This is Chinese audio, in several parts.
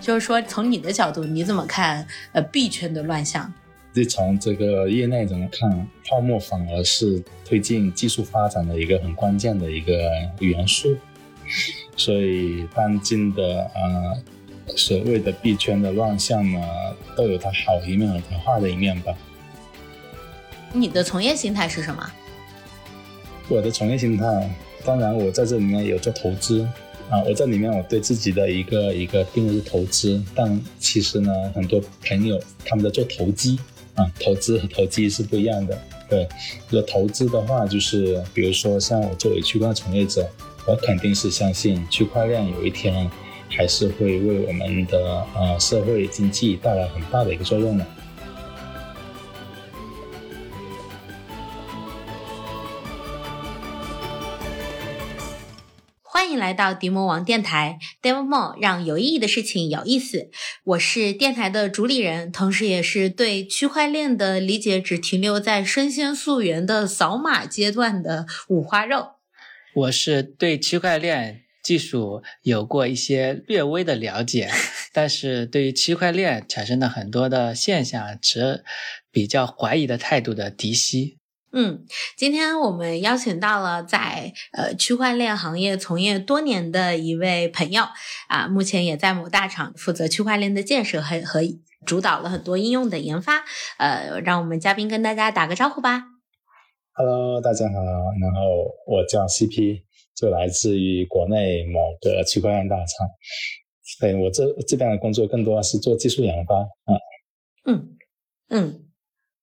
就是说，从你的角度，你怎么看呃币圈的乱象？就从这个业内怎么看，泡沫反而是推进技术发展的一个很关键的一个元素。所以，当今的呃所谓的币圈的乱象呢，都有它好一面和它坏的一面吧。你的从业心态是什么？我的从业心态，当然我在这里面有做投资啊，我在里面我对自己的一个一个定位是投资，但其实呢，很多朋友他们在做投机啊，投资和投机是不一样的。对，这个投资的话，就是比如说像我作为区块链从业者，我肯定是相信区块链有一天还是会为我们的呃社会经济带来很大的一个作用的。欢迎来到迪魔王电台，Demo More 让有意义的事情有意思。我是电台的主理人，同时也是对区块链的理解只停留在生鲜溯源的扫码阶段的五花肉。我是对区块链技术有过一些略微的了解，但是对于区块链产生的很多的现象持比较怀疑的态度的迪西。嗯，今天我们邀请到了在呃区块链行业从业多年的一位朋友啊，目前也在某大厂负责区块链的建设和和主导了很多应用的研发。呃，让我们嘉宾跟大家打个招呼吧。Hello，大家好，然后我叫 CP，就来自于国内某个区块链大厂。对我这这边的工作更多是做技术研发啊。嗯嗯。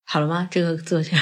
好了吗？这个坐下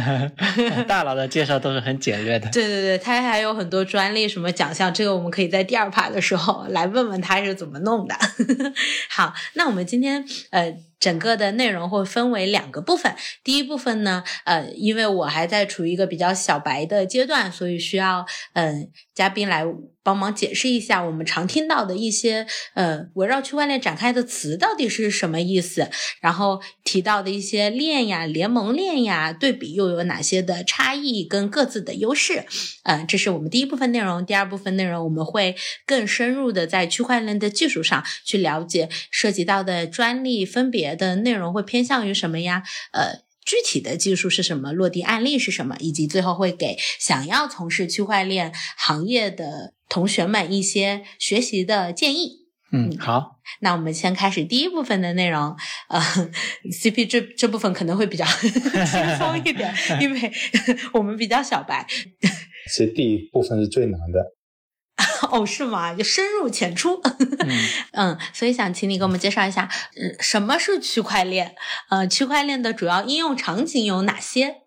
大佬的介绍都是很简略的。对对对，他还有很多专利什么奖项，这个我们可以在第二趴的时候来问问他是怎么弄的。好，那我们今天呃。整个的内容会分为两个部分。第一部分呢，呃，因为我还在处于一个比较小白的阶段，所以需要嗯、嘉宾来帮忙解释一下我们常听到的一些呃围绕区块链展开的词到底是什么意思，然后提到的一些链呀、联盟链呀，对比又有哪些的差异跟各自的优势。呃，这是我们第一部分内容。第二部分内容我们会更深入的在区块链的技术上去了解涉及到的专利分别。的内容会偏向于什么呀？呃，具体的技术是什么？落地案例是什么？以及最后会给想要从事区块链行业的同学们一些学习的建议。嗯，好，那我们先开始第一部分的内容。呃，CP 这这部分可能会比较 轻松一点，因为我们比较小白。其实第一部分是最难的。哦，是吗？就深入浅出，嗯 嗯，所以想请你给我们介绍一下，嗯，什么是区块链？呃，区块链的主要应用场景有哪些？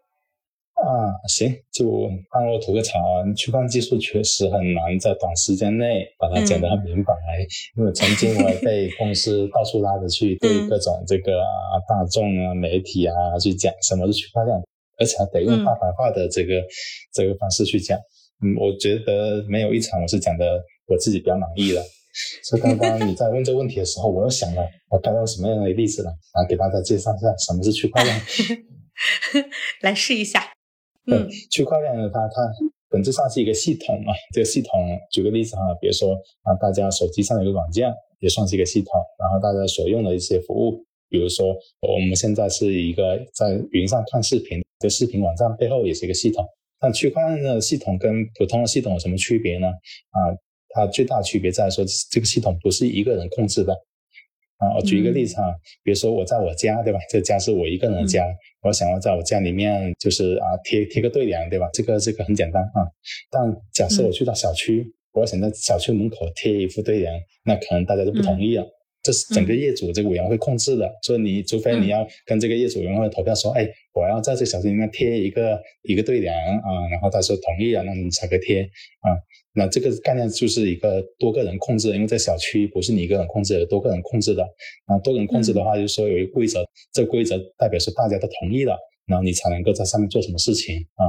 啊，行，就帮我吐个槽啊！区块链技术确实很难在短时间内把它讲得很明白，嗯、因为曾经我被 公司到处拉着去对各种这个啊大众啊媒体啊去讲什么是区块链，而且还得用大白话的这个、嗯、这个方式去讲。嗯，我觉得没有一场我是讲的我自己比较满意的。所以刚刚你在问这个问题的时候，我又想了，我该用什么样的例子来啊给大家介绍一下什么是区块链？来试一下。嗯，区块链呢，它它本质上是一个系统嘛。这个系统，举个例子哈，比如说啊，大家手机上有一个软件，也算是一个系统。然后大家所用的一些服务，比如说我们现在是一个在云上看视频，这视频网站背后也是一个系统。那区块链的系统跟普通的系统有什么区别呢？啊，它最大的区别在说，这个系统不是一个人控制的。啊，我举一个例子哈，比如说我在我家，对吧？这家是我一个人的家，我想要在我家里面就是啊贴贴个对联，对吧？这个这个很简单啊。但假设我去到小区，我想在小区门口贴一副对联，那可能大家都不同意了。这是整个业主这个委员会控制的，所以你除非你要跟这个业主委员会投票说，哎，我要在这小区里面贴一个一个对联啊，然后他说同意了，那你才可以贴啊。那这个概念就是一个多个人控制，因为在小区不是你一个人控制的，多个人控制的啊。多人控制的话，就是说有一个规则，这个规则代表是大家都同意了，然后你才能够在上面做什么事情啊。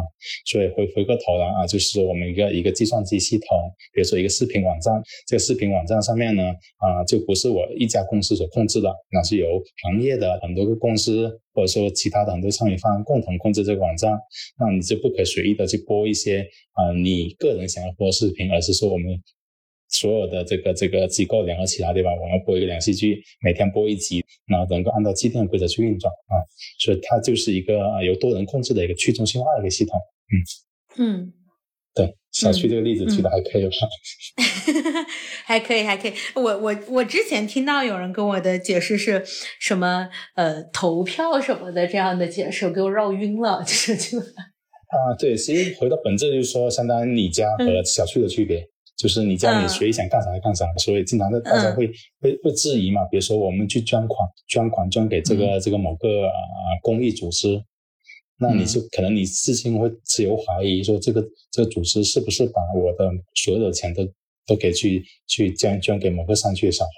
所以回回过头来啊，就是我们一个一个计算机系统，比如说一个视频网站，这个视频网站上面呢啊，就不是我一家公司所控制的，那是由行业的很多个公司或者说其他的很多参与方共同控制这个网站，那你就不可随意的去播一些啊你个人想要播的视频，而是说我们。所有的这个这个机构联合起来，对吧？我们播一个连续剧，每天播一集，然后能够按照既定的规则去运转啊，所以它就是一个由多人控制的一个去中心化的一个系统。嗯嗯，对，小区这个例子举的还可以吧？还可以，还可以。我我我之前听到有人跟我的解释是什么呃投票什么的这样的解释，给我绕晕了，就是就 啊，对，其实回到本质就是说，相当于你家和小区的区别。就是你家里随意想干啥就干啥，所以经常的大家会会会质疑嘛。比如说我们去捐款，捐款捐给这个这个某个啊公益组织，那你就可能你自信会持有怀疑，说这个这个组织是不是把我的所有的钱都。都可以去去捐捐给某个山区的小孩，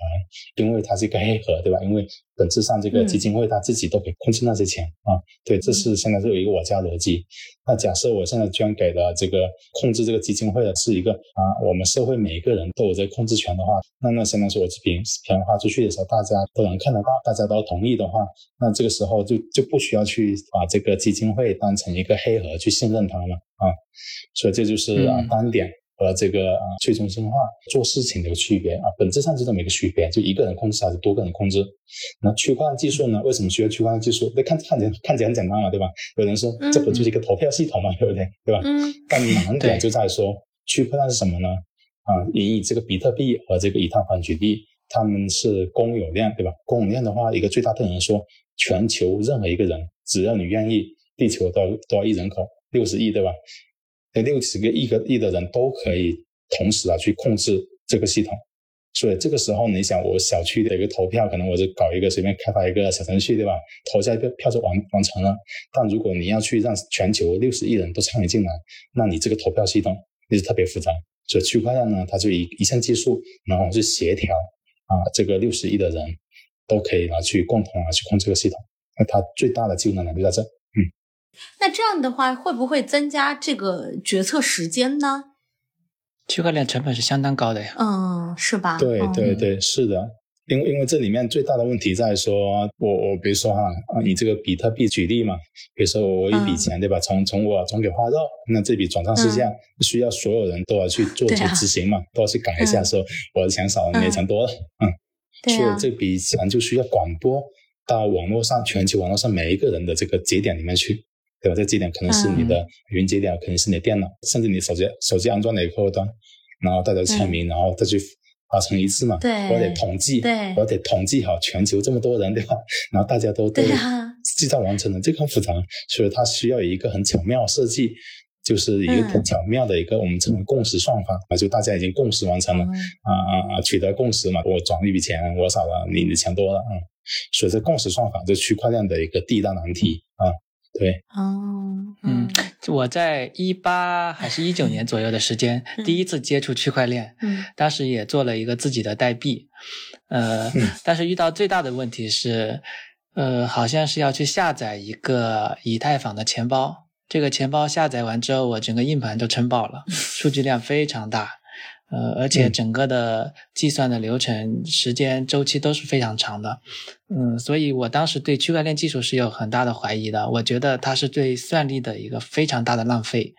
因为它是一个黑盒，对吧？因为本质上这个基金会他自己都可以控制那些钱啊。对，这是现在是有一个我家逻辑。那假设我现在捐给了这个控制这个基金会的是一个啊，我们社会每一个人都有这个控制权的话，那那相当于说我这笔钱花出去的时候，大家都能看得到，大家都同意的话，那这个时候就就不需要去把这个基金会当成一个黑盒去信任它了啊。所以这就是啊单点。和这个啊去中心化做事情的一个区别啊，本质上就这么一个区别，就一个人控制还是多个人控制。那区块链技术呢？为什么需要区块链技术？那看看起来看起来很简单嘛，对吧？有人说这不就是一个投票系统嘛，对不对？对吧？嗯。但难点就在说区块链是什么呢？啊，以这个比特币和这个以太坊举例，他们是公有链，对吧？公有链的话，一个最大特点说，全球任何一个人，只要你愿意，地球多多少亿人口，六十亿，对吧？那六十个亿个亿的人都可以同时啊去控制这个系统，所以这个时候你想，我小区的一个投票，可能我就搞一个随便开发一个小程序，对吧？投下一个票就完完成了。但如果你要去让全球六十亿人都参与进来，那你这个投票系统就特别复杂。所以区块链呢，它就一一项技术，然后去协调啊，这个六十亿的人都可以拿去共同啊去控制这个系统。那它最大的技术能力就在这。那这样的话，会不会增加这个决策时间呢？区块链成本是相当高的呀。嗯，是吧？对对对，是的。因为因为这里面最大的问题在说，我我比如说哈啊，以这个比特币举例嘛，比如说我一笔钱对吧，从从我转给花肉，那这笔转账事项需要所有人都要去做出执行嘛，都要去改一下，说我的钱少了，你的钱多了，嗯，所以这笔钱就需要广播到网络上，全球网络上每一个人的这个节点里面去。对吧？这节点可能是你的云节点，可能是你的电脑，甚至你手机手机安装的一个客户端，然后大家签名，然后再去达成一致嘛。对，我得统计，对，我得统计好全球这么多人，对吧？然后大家都对啊制造完成了，这个很复杂，所以它需要一个很巧妙设计，就是一个很巧妙的一个我们称为共识算法啊，就大家已经共识完成了啊啊啊，取得共识嘛，我转一笔钱，我少了，你的钱多了，嗯，所以这共识算法就区块链的一个第一大难题啊。对。哦，嗯，我在一八还是一九年左右的时间，第一次接触区块链，嗯，当时也做了一个自己的代币，呃，但是遇到最大的问题是，呃，好像是要去下载一个以太坊的钱包，这个钱包下载完之后，我整个硬盘都撑爆了，数据量非常大。呃，而且整个的计算的流程、时间周期都是非常长的，嗯，所以我当时对区块链技术是有很大的怀疑的。我觉得它是对算力的一个非常大的浪费，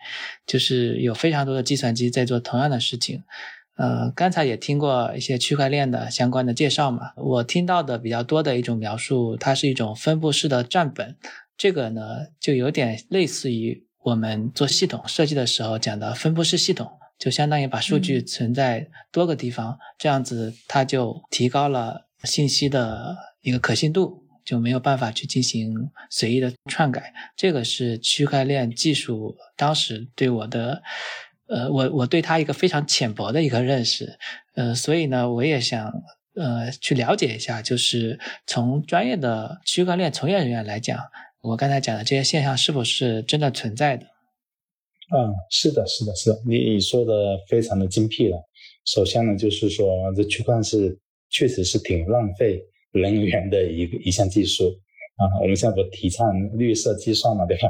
就是有非常多的计算机在做同样的事情。呃，刚才也听过一些区块链的相关的介绍嘛，我听到的比较多的一种描述，它是一种分布式的账本，这个呢就有点类似于我们做系统设计的时候讲的分布式系统。就相当于把数据存在多个地方，这样子它就提高了信息的一个可信度，就没有办法去进行随意的篡改。这个是区块链技术当时对我的，呃，我我对它一个非常浅薄的一个认识，呃，所以呢，我也想呃去了解一下，就是从专业的区块链从业人员来讲，我刚才讲的这些现象是否是真的存在的？嗯，是的，是的，是的，你你说的非常的精辟了。首先呢，就是说这区块链是确实是挺浪费能源的一个一项技术。啊，我们现在不提倡绿色计算嘛，对吧？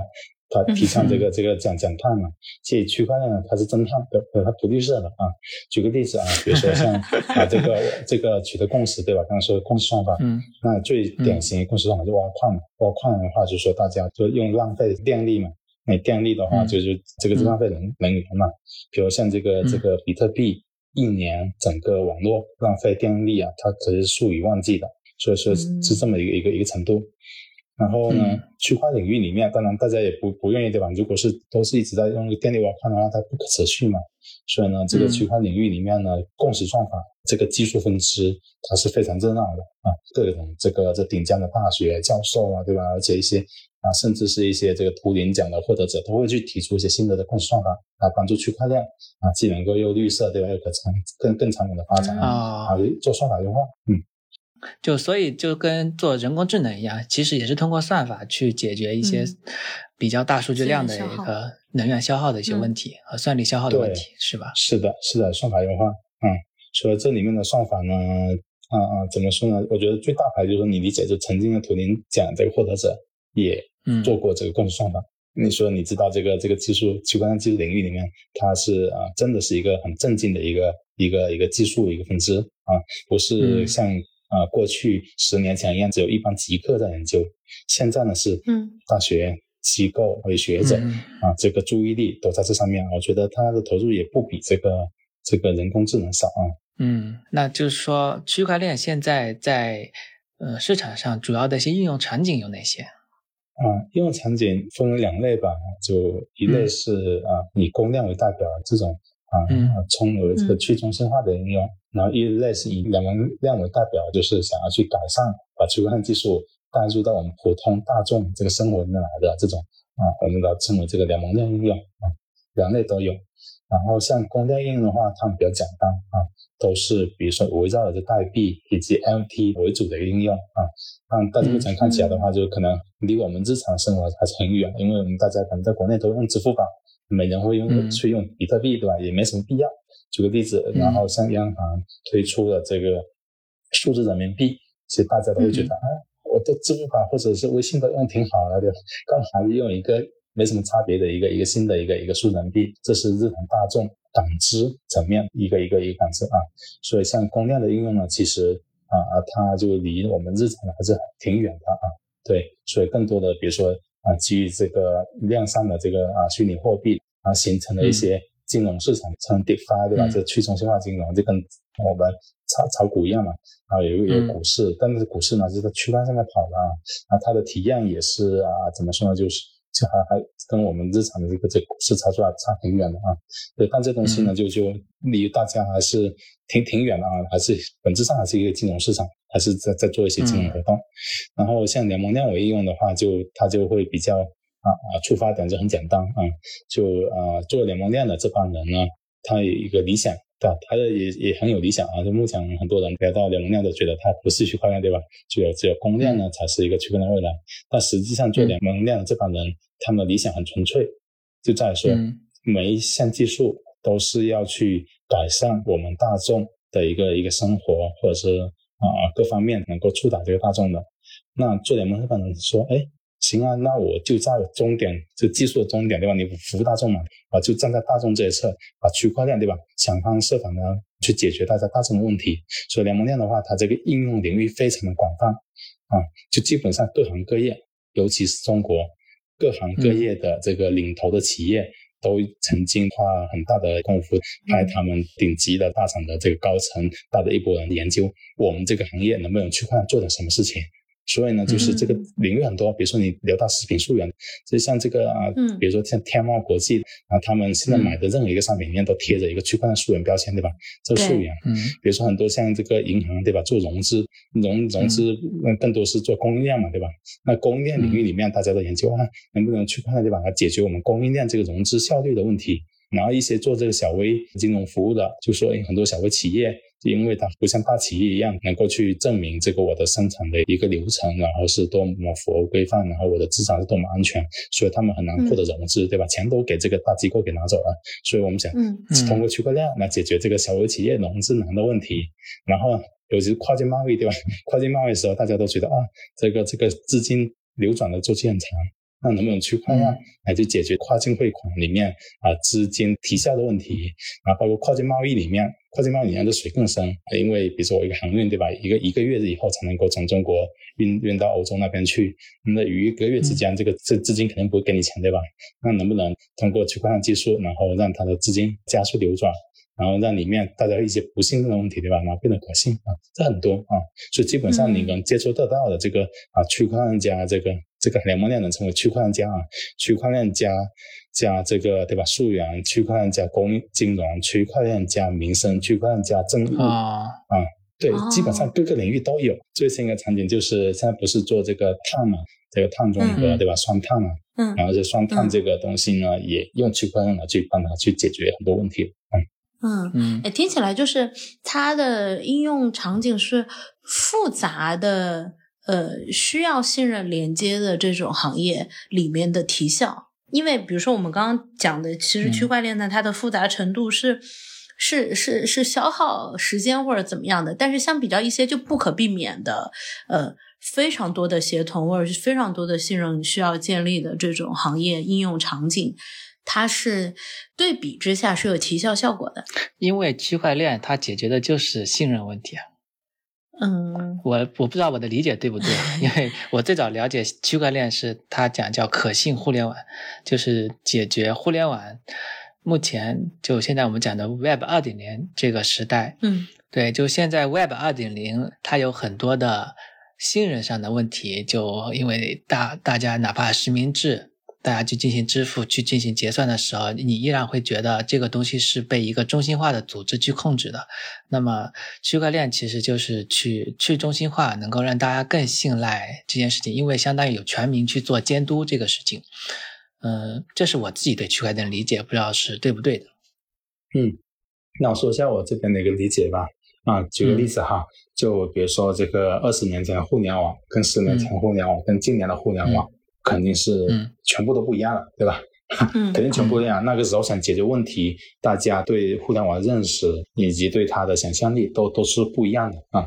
他提倡这个这个减减碳嘛，其实区块链呢，它是增碳的，它不绿色的啊。举个例子啊，比如说像啊这个这个取得共识，对吧？刚刚说共识算法，嗯，那最典型的共识算法就挖矿嘛，挖矿的话就是说大家就用浪费电力嘛，那电力的话就是这个是浪费能能源嘛。比如像这个这个比特币，一年整个网络浪费电力啊，它可是数以万计的，所以说是这么一个一个一个程度。然后呢，区块领域里面，当然大家也不不愿意对吧？如果是都是一直在用电力挖矿的话，它不可持续嘛。所以呢，这个区块领域里面呢，共识算法这个技术分支它是非常热闹的啊，各种这个这顶尖的大学教授啊，对吧？而且一些啊，甚至是一些这个图灵奖的获得者都会去提出一些新的的控制算法啊帮助区块链啊，既能够又绿色，对吧？又可长更更长远的发展啊，做算法优化，嗯。就所以就跟做人工智能一样，其实也是通过算法去解决一些比较大数据量的一个能源消耗的一些问题和算力消耗的问题，是吧？是的，是的，算法优化。嗯，所以这里面的算法呢，啊啊，怎么说呢？我觉得最大牌就是，你理解，就曾经的图灵奖这个获得者也做过这个共识算法。你说你知道这个这个技术区块链技术领域里面，它是啊，真的是一个很正经的一个一个一个技术一个分支啊，不是像。啊，过去十年前一样，只有一帮极客在研究。现在呢是，嗯，大学机构和学者啊，这个注意力都在这上面。我觉得他的投入也不比这个这个人工智能少啊。嗯，那就是说，区块链现在在呃市场上主要的一些应用场景有哪些？啊，应用场景分为两类吧，就一类是啊以公链为代表这种啊，从而这个去中心化的应用。然后一类是以两能量为代表，就是想要去改善，把区块链技术带入到我们普通大众这个生活里面来的这种啊，我们的称为这个两蒙量应用啊，两类都有。然后像公链应用的话，它们比较简单啊，都是比如说围绕着代币以及 MT 为主的一个应用啊。但大家目前看起来的话，就可能离我们日常生活还是很远，因为我们大家可能在国内都用支付宝，每人会用去用比特币，对吧？也没什么必要。举个例子，然后像央行推出了这个数字人民币，其实大家都会觉得啊，我的支付宝或者是微信都用挺好的，干嘛用一个没什么差别的一个一个新的一个一个数字人民币？这是日常大众感知层面一个一个一个感知啊。所以像公链的应用呢，其实啊啊，它就离我们日常还是挺远的啊。对，所以更多的比如说啊，基于这个量上的这个啊虚拟货币啊形成了一些。金融市场像 DeFi 对吧？这去中心化金融就跟我们炒炒股一样嘛。然后有有股市，但是股市呢是在区块链上面跑的啊。那它的体验也是啊，怎么说呢？就是就还还跟我们日常的这个这股市操作还差挺远的啊。对，但这东西呢就就离大家还是挺挺远的啊，还是本质上还是一个金融市场，还是在在做一些金融活动。然后像联盟量为应用的话，就它就会比较。啊啊，出发点就很简单啊，就啊做联盟链的这帮人呢，他有一个理想，对吧？他的也也很有理想啊。就目前很多人聊到联盟链都觉得它不是区块链，对吧？只有只有公链呢才是一个区块链未来。但实际上做联盟链的这帮人，他们的理想很纯粹，就在说每一项技术都是要去改善我们大众的一个一个生活，或者是啊各方面能够触达这个大众的。那做联盟这帮人说，哎。行啊，那我就在终点，就技术的终点，对吧？你服务大众嘛，啊，就站在大众这一侧，把区块链，对吧？想方设法呢去解决大家大众的问题。所以联盟链的话，它这个应用领域非常的广泛啊，就基本上各行各业，尤其是中国各行各业的这个领头的企业，都曾经花很大的功夫派他们顶级的大厂的这个高层带着一波人研究我们这个行业能不能区块链做点什么事情。所以呢，就是这个领域很多，比如说你聊到食品溯源，就像这个啊，比如说像天猫国际啊，他们现在买的任何一个商品里面都贴着一个区块链溯源标签，对吧？这个溯源，嗯，比如说很多像这个银行，对吧？做融资，融融资，那更多是做供应链嘛，对吧？那供应链领域里面，大家都研究啊，能不能区块链对吧？来解决我们供应链这个融资效率的问题。然后一些做这个小微金融服务的，就说很多小微企业。因为它不像大企业一样能够去证明这个我的生产的一个流程，然后是多么符合规范，然后我的资产是多么安全，所以他们很难获得融资，对吧？钱都给这个大机构给拿走了，所以我们想通过区块链来解决这个小微企业融资难的问题，然后尤其是跨境贸易，对吧？跨境贸易的时候，大家都觉得啊，这个这个资金流转的周期很长。那能不能区块链来去解决跨境汇款里面啊资金提效的问题？然后包括跨境贸易里面，跨境贸易里面的水更深，因为比如说我一个航运对吧，一个一个月以后才能够从中国运运到欧洲那边去，那于一个月之间，这个这资金肯定不会给你钱对吧？那能不能通过区块链技术，然后让它的资金加速流转？然后让里面大家一些不信任的问题，对吧？然后变得可信啊，这很多啊，所以基本上你能接触得到的这个啊，区块链加这个这个联盟链能成为区块链加啊，区块链加加这个对吧？溯源区块链加公金融区块链加民生区块链加政务啊。啊，对，基本上各个领域都有。最新的场景就是现在不是做这个碳嘛，这个碳中和对吧？双碳嘛，嗯，然后这双碳这个东西呢，也用区块链来去帮它去解决很多问题，嗯。嗯。嗯，哎，听起来就是它的应用场景是复杂的，呃，需要信任连接的这种行业里面的提效。因为比如说我们刚刚讲的，其实区块链呢，它的复杂程度是是是是消耗时间或者怎么样的。但是相比较一些就不可避免的，呃，非常多的协同或者是非常多的信任需要建立的这种行业应用场景。它是对比之下是有提效效果的，因为区块链它解决的就是信任问题啊。嗯，我我不知道我的理解对不对，因为我最早了解区块链是它讲叫可信互联网，就是解决互联网目前就现在我们讲的 Web 二点零这个时代。嗯，对，就现在 Web 二点零它有很多的信任上的问题，就因为大大家哪怕实名制。大家去进行支付、去进行结算的时候，你依然会觉得这个东西是被一个中心化的组织去控制的。那么，区块链其实就是去去中心化，能够让大家更信赖这件事情，因为相当于有全民去做监督这个事情。嗯，这是我自己对区块链的理解，不知道是对不对的。嗯，那我说一下我这边的一个理解吧。啊，举个例子哈，就比如说这个二十年前的互联网，跟十年前互联网，跟今年的互联网。肯定是全部都不一样了，对吧？肯定全部不一样。那个时候想解决问题，大家对互联网认识以及对它的想象力都都是不一样的啊。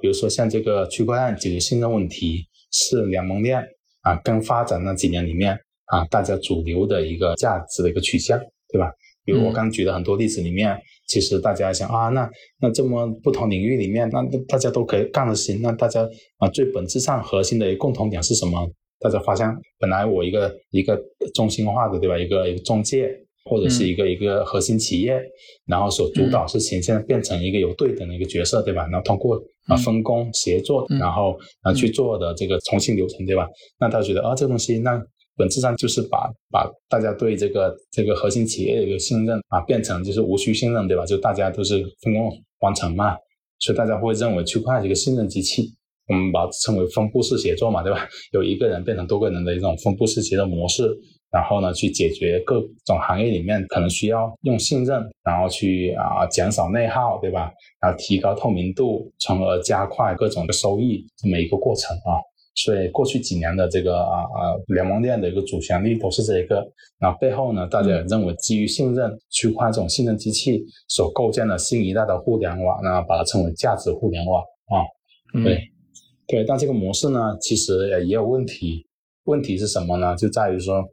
比如说像这个区块链解决信任问题，是联盟链啊刚发展那几年里面啊大家主流的一个价值的一个取向，对吧？比如我刚举的很多例子里面，其实大家想啊，那那这么不同领域里面，那大家都可以干得行，那大家啊最本质上核心的一个共同点是什么？大家发现，本来我一个一个中心化的，对吧？一个一个中介或者是一个一个核心企业，然后所主导事情，现在变成一个有对等的一个角色，对吧？然后通过啊分工协作，然后啊去做的这个重新流程，对吧？那他觉得啊，这个东西那本质上就是把把大家对这个这个核心企业的一个信任啊，变成就是无需信任，对吧？就大家都是分工完成嘛，所以大家会认为区块是一个信任机器。我们把它称为分布式协作嘛，对吧？有一个人变成多个人的一种分布式协作模式，然后呢，去解决各种行业里面可能需要用信任，然后去啊减少内耗，对吧？然后提高透明度，从而加快各种的收益这么一个过程啊。所以过去几年的这个啊啊联盟链的一个主旋律都是这一个。那背后呢，大家也认为基于信任区块这种信任机器所构建的新一代的互联网，那把它称为价值互联网啊。对。对，但这个模式呢，其实也也有问题。问题是什么呢？就在于说，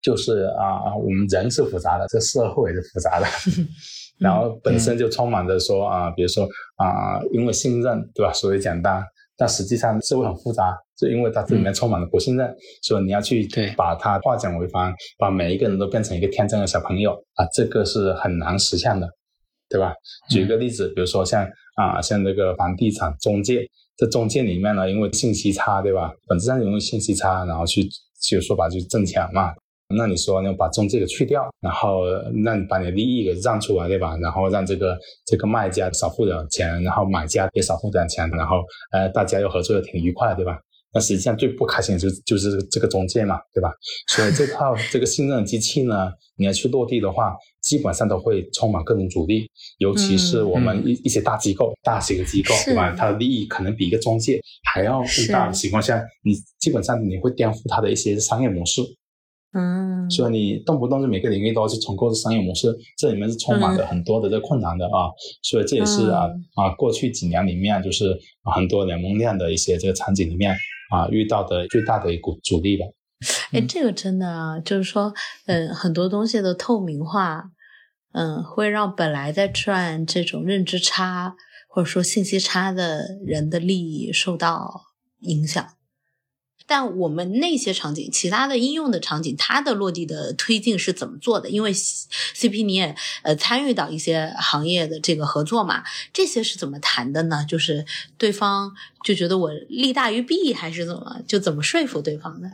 就是啊，我们人是复杂的，这社会是复杂的，然后本身就充满着说啊，比如说啊，因为信任，对吧？所以简单，但实际上社会很复杂，就因为它这里面充满了不信任，所以你要去把它化简为繁，把每一个人都变成一个天真的小朋友啊，这个是很难实现的，对吧？举一个例子，比如说像啊，像这个房地产中介。这中介里面呢，因为信息差，对吧？本质上因为信息差，然后去就说白就挣钱嘛。那你说要把中介给去掉，然后让把你的利益给让出来，对吧？然后让这个这个卖家少付点钱，然后买家也少付点钱，然后呃大家又合作的挺愉快，对吧？那实际上最不开心的就就是这个中介嘛，对吧？所以这套这个信任机器呢，你要去落地的话。基本上都会充满各种阻力，尤其是我们一一些大机构、大型的机构，对吧？它的利益可能比一个中介还要更大的情况下，你基本上你会颠覆它的一些商业模式，嗯，所以你动不动就每个领域都要去重构商业模式，这里面是充满了很多的这困难的啊。所以这也是啊啊过去几年里面就是很多联盟链的一些这个场景里面啊遇到的最大的一股阻力了。哎，这个真的啊，就是说，嗯，很多东西的透明化，嗯，会让本来在赚这种认知差或者说信息差的人的利益受到影响。但我们那些场景，其他的应用的场景，它的落地的推进是怎么做的？因为 CP 你也呃参与到一些行业的这个合作嘛，这些是怎么谈的呢？就是对方就觉得我利大于弊，还是怎么？就怎么说服对方的？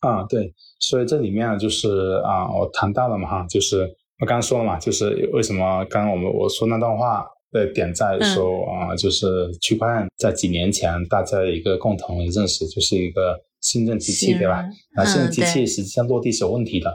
啊，对，所以这里面呢，就是啊，我谈到了嘛哈，就是我刚刚说了嘛，就是为什么刚刚我们我说那段话。的点在说啊，就是区块链在几年前大家的一个共同认识，就是一个信任机器，对吧？那信任机器实际上落地是有问题的，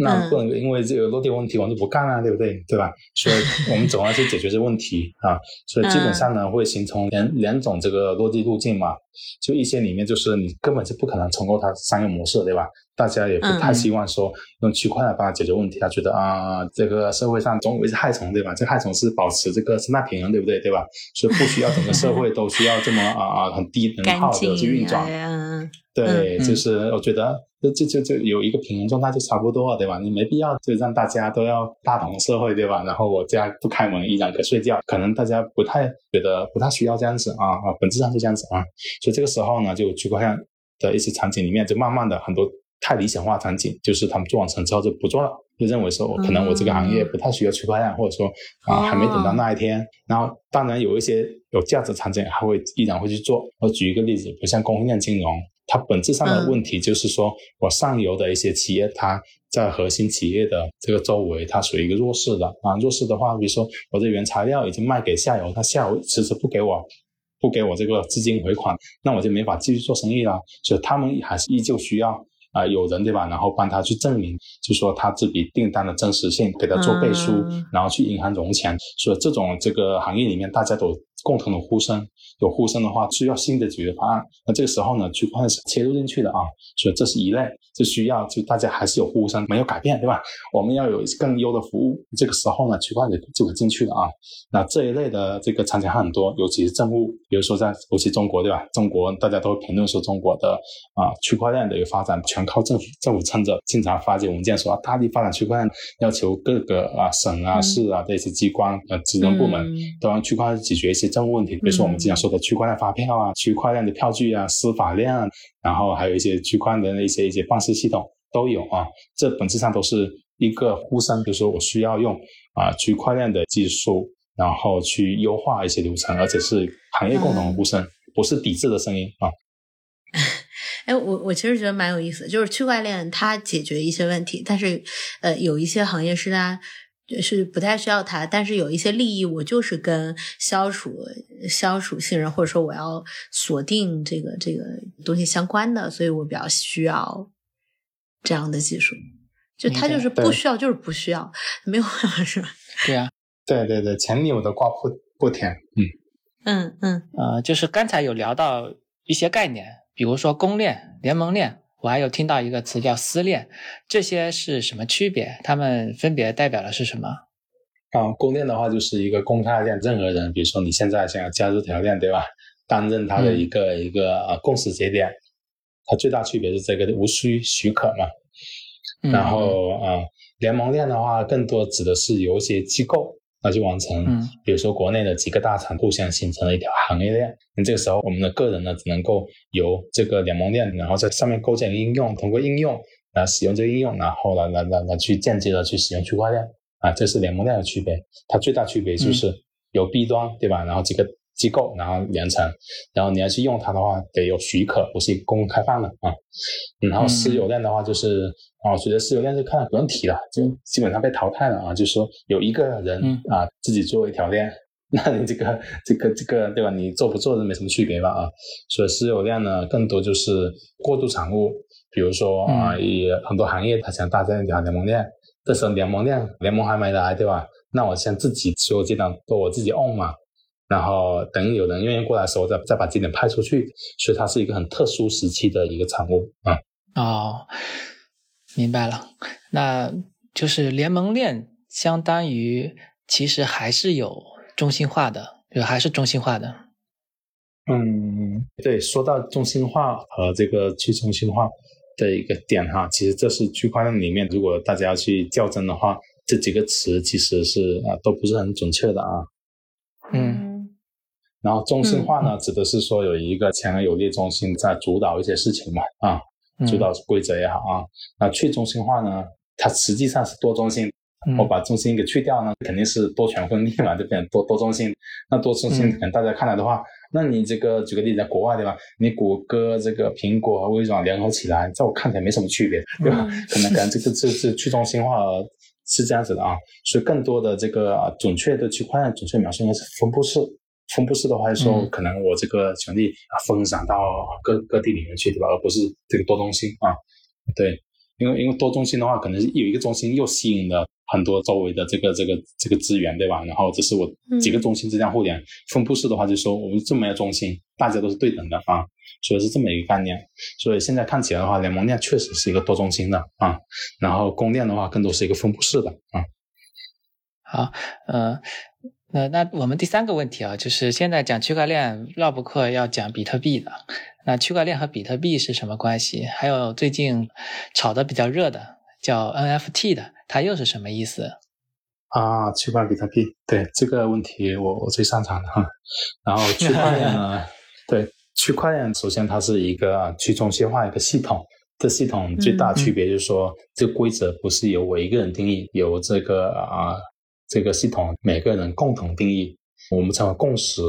那不能因为这个落地问题我们就不干了，对不对？对吧？所以我们总要去解决这个问题啊。所以基本上呢，会形成两两种这个落地路径嘛。就一些里面就是你根本就不可能重构它商业模式，对吧？大家也不太希望说用区块来帮他解决问题，他觉得啊，这个社会上总有一只害虫，对吧？这害虫是保持这个生态平衡，对不对？对吧？所以不需要整个社会都需要这么啊啊很低能耗的去运转。对，就是我觉得就就就就有一个平衡状态就差不多了，对吧？你没必要就让大家都要大同社会，对吧？然后我家不开门依然可睡觉，可能大家不太觉得不太需要这样子啊啊，本质上是这样子啊。所以这个时候呢，就区块链的一些场景里面，就慢慢的很多。太理想化场景，就是他们做完成之后就不做了，就认为说，我可能我这个行业不太需要区块链，或者说啊还没等到那一天。然后当然有一些有价值场景还会依然会去做。我举一个例子，不像供应链金融，它本质上的问题就是说我上游的一些企业，它在核心企业的这个周围，它属于一个弱势的啊。弱势的话，比如说我的原材料已经卖给下游，它下游迟迟不给我不给我这个资金回款，那我就没法继续做生意了。所以他们还是依旧需要。啊，有人对吧？然后帮他去证明，就说他这笔订单的真实性，给他做背书，然后去银行融钱。所以这种这个行业里面，大家都共同的呼声。有呼声的话，需要新的解决方案。那这个时候呢，区块链是切入进去的啊，所以这是一类，就需要就大家还是有呼声，没有改变，对吧？我们要有更优的服务。这个时候呢，区块链就会进去了啊。那这一类的这个场景还很多，尤其是政务，比如说在尤其中国，对吧？中国大家都评论说中国的啊区块链的一个发展全靠政府，政府撑着，经常发些文件说大力发展区块链，要求各个啊省啊市啊的一些机关呃职能部门都让区块链解决一些政务问题，比如说我们经常说。的区块链发票啊，区块链的票据啊，司法链，然后还有一些区块链的一些一些办事系统都有啊。这本质上都是一个呼声，就是说我需要用啊区块链的技术，然后去优化一些流程，而且是行业共同的呼声，不是抵制的声音啊。哎，我我其实觉得蛮有意思，就是区块链它解决一些问题，但是呃，有一些行业是它。是不太需要它，但是有一些利益，我就是跟消暑消暑信任，或者说我要锁定这个这个东西相关的，所以我比较需要这样的技术。就它就是不需要，就是不需要，没有 是吧？对啊，对对对，钱里我都挂不不填。嗯嗯嗯，呃，就是刚才有聊到一些概念，比如说公链、联盟链。我还有听到一个词叫私链，这些是什么区别？它们分别代表的是什么？啊，公链的话就是一个公开链，任何人，比如说你现在想要加入条链，对吧？担任它的一个一个呃共识节点，它最大区别是这个无需许可嘛。然后啊，联盟链的话，更多指的是有一些机构。那就完成，比如说国内的几个大厂互相形成了一条行业链。那这个时候，我们的个人呢，只能够由这个联盟链，然后在上面构建应用，通过应用来使用这个应用，然后来来来来去间接的去使用区块链啊，这是联盟链的区别。它最大区别就是有 B 端，对吧？然后几个机构，然后连成，然后你要去用它的话，得有许可，不是公开放的啊。然后私有链的话，就是。啊，我觉得私有链就看不用提了，就基本上被淘汰了啊。就是说有一个人啊自己做一条链，那你这个这个这个对吧？你做不做都没什么区别吧啊。所以私有链呢，更多就是过渡产物，比如说啊，也很多行业它想搭建一条联盟链，这时候联盟链联盟还没来，对吧？那我先自己所有节点都我自己 own 嘛，然后等有人愿意过来的时候，再再把节点派出去。所以它是一个很特殊时期的一个产物啊。哦，明白了，那就是联盟链相当于其实还是有中心化的，就还是中心化的。嗯，对，说到中心化和这个去中心化的一个点哈，其实这是区块链里面，如果大家要去较真的话，这几个词其实是啊都不是很准确的啊。嗯，然后中心化呢，指的是说有一个强而有力中心在主导一些事情嘛啊，主导规则也好啊。那去中心化呢，它实际上是多中心。我把中心给去掉呢，肯定是多权分立嘛，就变成多多中心。那多中心可能大家看来的话。那你这个举个例子，在国外对吧？你谷歌、这个苹果和微软联合起来，在我看起来没什么区别，对吧？可能可能这个这是去中心化是这样子的啊。所以更多的这个准确的区块链准确描述应该是分布式。分布式的话，说可能我这个权利啊分散到各各地里面去，对吧？而不是这个多中心啊。对，因为因为多中心的话，可能是有一个中心又吸引了。很多周围的这个这个这个资源，对吧？然后这是我几个中心之间互联。分布式的话，就说我们这么一个中心，大家都是对等的啊，所以是这么一个概念。所以现在看起来的话，联盟链确实是一个多中心的啊，然后公链的话更多是一个分布式的啊。好，呃，那那我们第三个问题啊，就是现在讲区块链绕不过要讲比特币的，那区块链和比特币是什么关系？还有最近炒的比较热的叫 NFT 的。它又是什么意思啊？区块链比特币，对这个问题我我最擅长的哈。然后区块链呢，对区块链，首先它是一个去中心化一个系统，这系统最大区别就是说，这个规则不是由我一个人定义，由这个啊这个系统每个人共同定义，我们称为共识。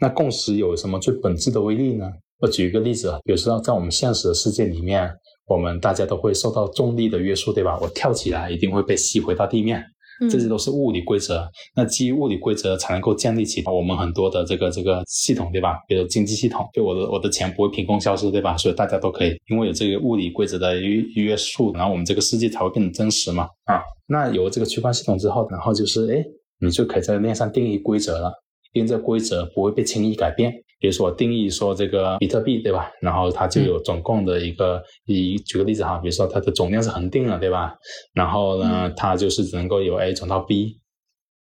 那共识有什么最本质的威力呢？我举一个例子，比如说在我们现实的世界里面。我们大家都会受到重力的约束，对吧？我跳起来一定会被吸回到地面，这些都是物理规则。那基于物理规则才能够建立起我们很多的这个这个系统，对吧？比如经济系统，就我的我的钱不会凭空消失，对吧？所以大家都可以，因为有这个物理规则的约约束，然后我们这个世界才会变得真实嘛。啊，那有这个区块系统之后，然后就是哎，你就可以在链上定义规则了，因为这规则不会被轻易改变。比如说定义说这个比特币对吧？然后它就有总共的一个，以举个例子哈，比如说它的总量是恒定了对吧？然后呢，它就是只能够由 A 转到 B，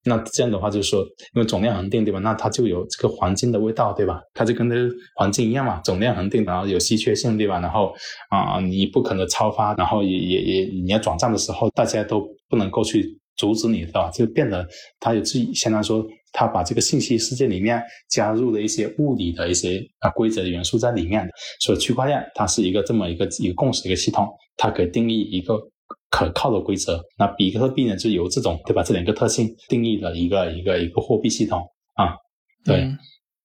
那这样的话就是说，因为总量恒定对吧？那它就有这个黄金的味道对吧？它就跟那个黄金一样嘛，总量恒定，然后有稀缺性对吧？然后啊，你不可能超发，然后也也也你要转账的时候，大家都不能够去阻止你，对吧？就变得它有自己相当于说。他把这个信息世界里面加入了一些物理的一些啊规则的元素在里面，所以区块链它是一个这么一个一个共识一个系统，它可以定义一个可靠的规则。那比特币呢，就由这种对吧这两个特性定义了一个一个一个货币系统啊，对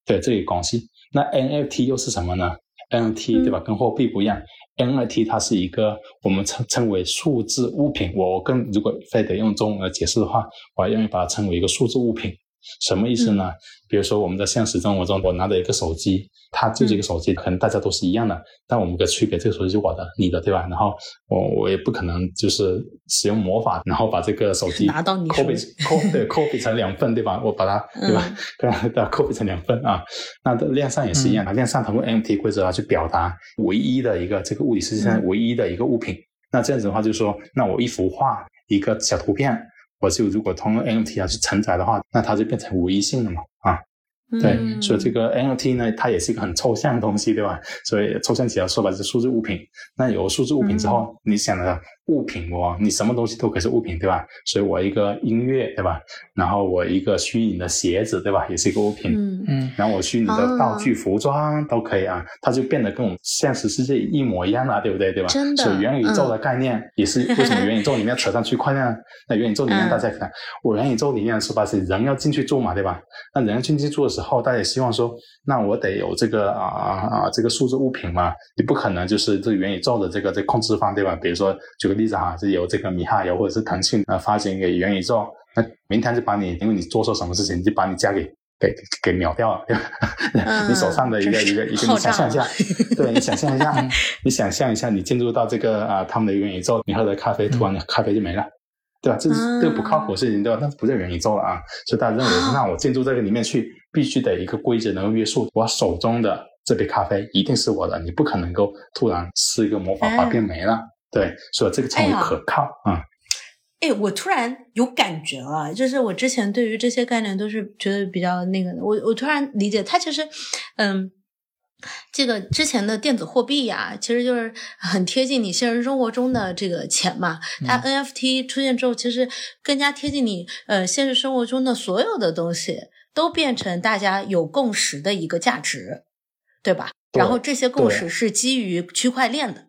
对这个关系。那 NFT 又是什么呢？NFT 对吧，跟货币不一样，NFT 它是一个我们称称为数字物品。我更如果非得用中文来解释的话，我还愿意把它称为一个数字物品。什么意思呢？比如说我们在现实生活中，我拿着一个手机，它就是一个手机，可能大家都是一样的，但我们的区别，这个手机是我的，你的，对吧？然后我我也不可能就是使用魔法，然后把这个手机拿到你手里，copy 对 copy 成两份，对吧？我把它对吧？对吧？copy 成两份啊。那量上也是一样的，链上通过 NFT 规则去表达唯一的一个这个物理世界上唯一的一个物品。那这样子的话，就是说，那我一幅画，一个小图片。我就如果通过 NFT 啊去承载的话，那它就变成无一性了嘛啊，对，所以这个 NFT 呢，它也是一个很抽象的东西，对吧？所以抽象起来说白是数字物品。那有数字物品之后，你想的。物品哦，你什么东西都可以是物品，对吧？所以我一个音乐，对吧？然后我一个虚拟的鞋子，对吧？也是一个物品。嗯嗯。然后我虚拟的道具、服装都可以啊，它就变得跟我们现实世界一模一样了，对不对？对吧？真的。所以元宇宙的概念也是为什么元宇宙里面扯上区块链？那元宇宙里面大家看，我元宇宙里面说白是人要进去住嘛，对吧？那人要进去住的时候，大家也希望说，那我得有这个啊啊这个数字物品嘛，你不可能就是这元宇宙的这个这控制方，对吧？比如说就。例子哈，是由这个米哈游或者是腾讯啊发行给元宇宙，那明天就把你，因为你做错什么事情，就把你家给给给秒掉了，对吧？你手上的一个一个一个，你想象一下，对你想象一下，你想象一下，你进入到这个啊他们的元宇宙，你喝的咖啡突然咖啡就没了，对吧？这是这个不靠谱事情，对吧？那不叫元宇宙了啊，所以大家认为，那我进入这个里面去，必须得一个规则能够约束我手中的这杯咖啡一定是我的，你不可能够突然施一个魔法把变没了。对，所以这个称为可靠啊。哎，我突然有感觉了，就是我之前对于这些概念都是觉得比较那个的，我我突然理解，它其实，嗯，这个之前的电子货币呀，其实就是很贴近你现实生活中的这个钱嘛。它 NFT 出现之后，其实更加贴近你呃现实生活中的所有的东西，都变成大家有共识的一个价值，对吧？然后这些共识是基于区块链的。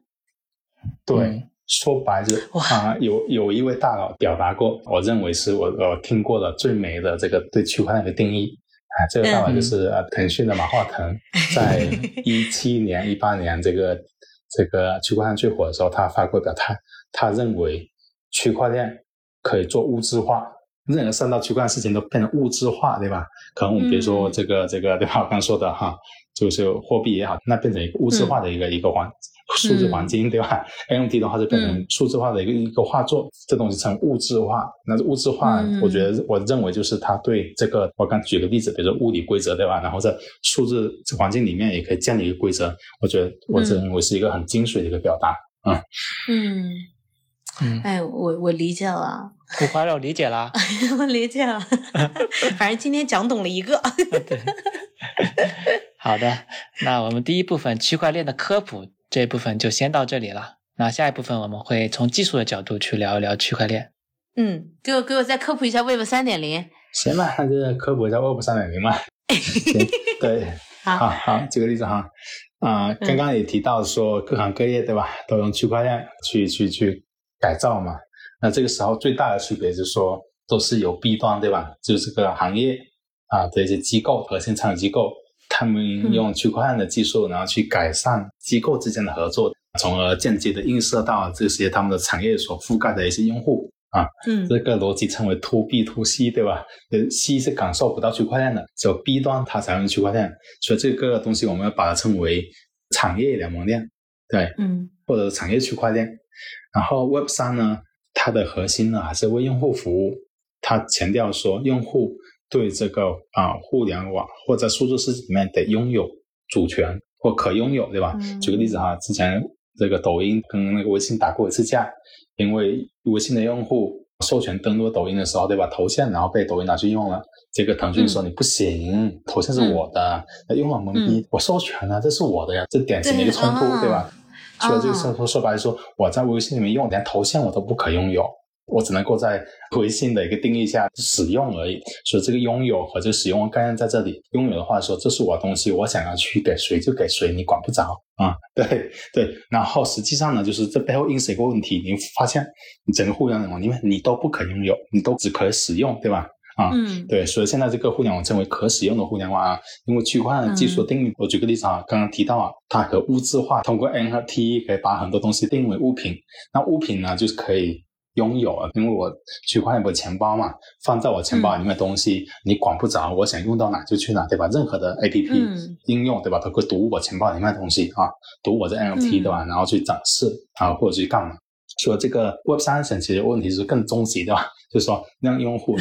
对，说白了啊，有有一位大佬表达过，我认为是我我听过的最美的这个对区块链的定义啊。这个大佬就是呃腾讯的马化腾，在一七年、一八年这个 这个区块链最火的时候，他发过表态，他认为区块链可以做物质化，任何上到区块链事情都变成物质化，对吧？可能我们比如说这个这个对吧？我刚说的哈，就是货币也好，那变成一个物质化的一个一个环。数字黄金对吧？NFT 的话就变成数字化的一个一个画作，这东西成物质化。那物质化，我觉得我认为就是它对这个，我刚举个例子，比如说物理规则对吧？然后在数字环境里面也可以建立一个规则。我觉得我认为是一个很精髓的一个表达。嗯嗯嗯，哎，我我理解了，五花肉理解了，我理解了。反正今天讲懂了一个。好的，那我们第一部分区块链的科普。这一部分就先到这里了。那下一部分我们会从技术的角度去聊一聊区块链。嗯，给我给我再科普一下 Web 三点零。行吧，那就科普一下 Web 三点零嘛。对，好好举个例子哈。啊，刚刚也提到说各行各业对吧，都用区块链去去去改造嘛。那这个时候最大的区别就是说，都是有 B 端对吧？就是这个行业啊的一些机构核心参与机构。他们用区块链的技术，然后去改善机构之间的合作，从而间接的映射到这些他们的产业所覆盖的一些用户啊。嗯，这个逻辑称为 to B to C，对吧？呃，C 是感受不到区块链的，只有 B 端它才用区块链，所以这个东西我们要把它称为产业联盟链，对，嗯，或者产业区块链。然后 Web 三呢，它的核心呢还是为用户服务，它强调说用户。对这个啊，互联网或者数字世界里面得拥有主权或可拥有，对吧？举个例子哈，之前这个抖音跟那个微信打过一次架，因为微信的用户授权登录抖音的时候，对吧？头像然后被抖音拿去用了，这个腾讯说你不行，头像是我的，那用了懵逼，我授权了，这是我的呀，这典型的一个冲突，对吧？所以这个说说白了说，我在微信里面用，连头像我都不可拥有。我只能够在微信的一个定义下使用而已，所以这个拥有和这个使用概念在这里。拥有的话说，这是我的东西，我想要去给谁就给谁，你管不着啊。对对，然后实际上呢，就是这背后映射一个问题，你发现你整个互联网里面你都不可拥有，你都只可以使用，对吧？啊，嗯，对，所以现在这个互联网称为可使用的互联网啊，因为区块链技术的定义，我举个例子啊，刚刚提到啊，它可物质化，通过 NFT 可以把很多东西定为物品，那物品呢就是可以。拥有啊，因为我区块链不钱包嘛，放在我钱包里面的东西，你管不着，我想用到哪就去哪，对吧？任何的 A P P 应用，对吧？都会读我钱包里面的东西啊，读我的 N F T，对吧？然后去展示啊，或者去干嘛？所以这个 Web 三神奇的问题是更终极，的吧？就是说让用户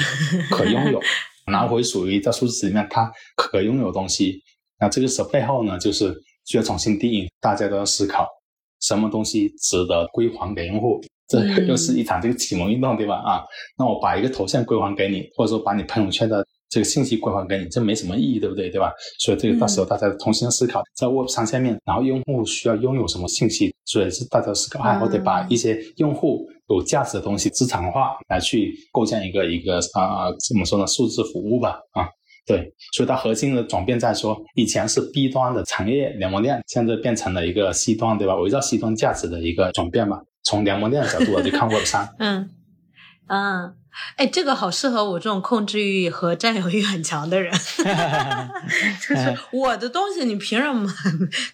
可拥有，拿回属于在数字里面它可拥有的东西。那这个时候背后呢，就是需要重新定义，大家都要思考什么东西值得归还给用户。这又是一场这个启蒙运动，对吧？啊，那我把一个头像归还给你，或者说把你朋友圈的这个信息归还给你，这没什么意义，对不对？对吧？所以这个到时候大家重新思考，在 Web 三下面，然后用户需要拥有什么信息，所以是大家思考，哎，我得把一些用户有价值的东西资产化，来去构建一个一个啊，怎么说呢？数字服务吧，啊，对，所以它核心的转变在说，以前是 B 端的产业联盟链，现在变成了一个 C 端，对吧？围绕 C 端价值的一个转变吧。从联盟链的角度去看 Web 三，嗯嗯，哎，这个好适合我这种控制欲和占有欲很强的人，就是 我的东西，你凭什么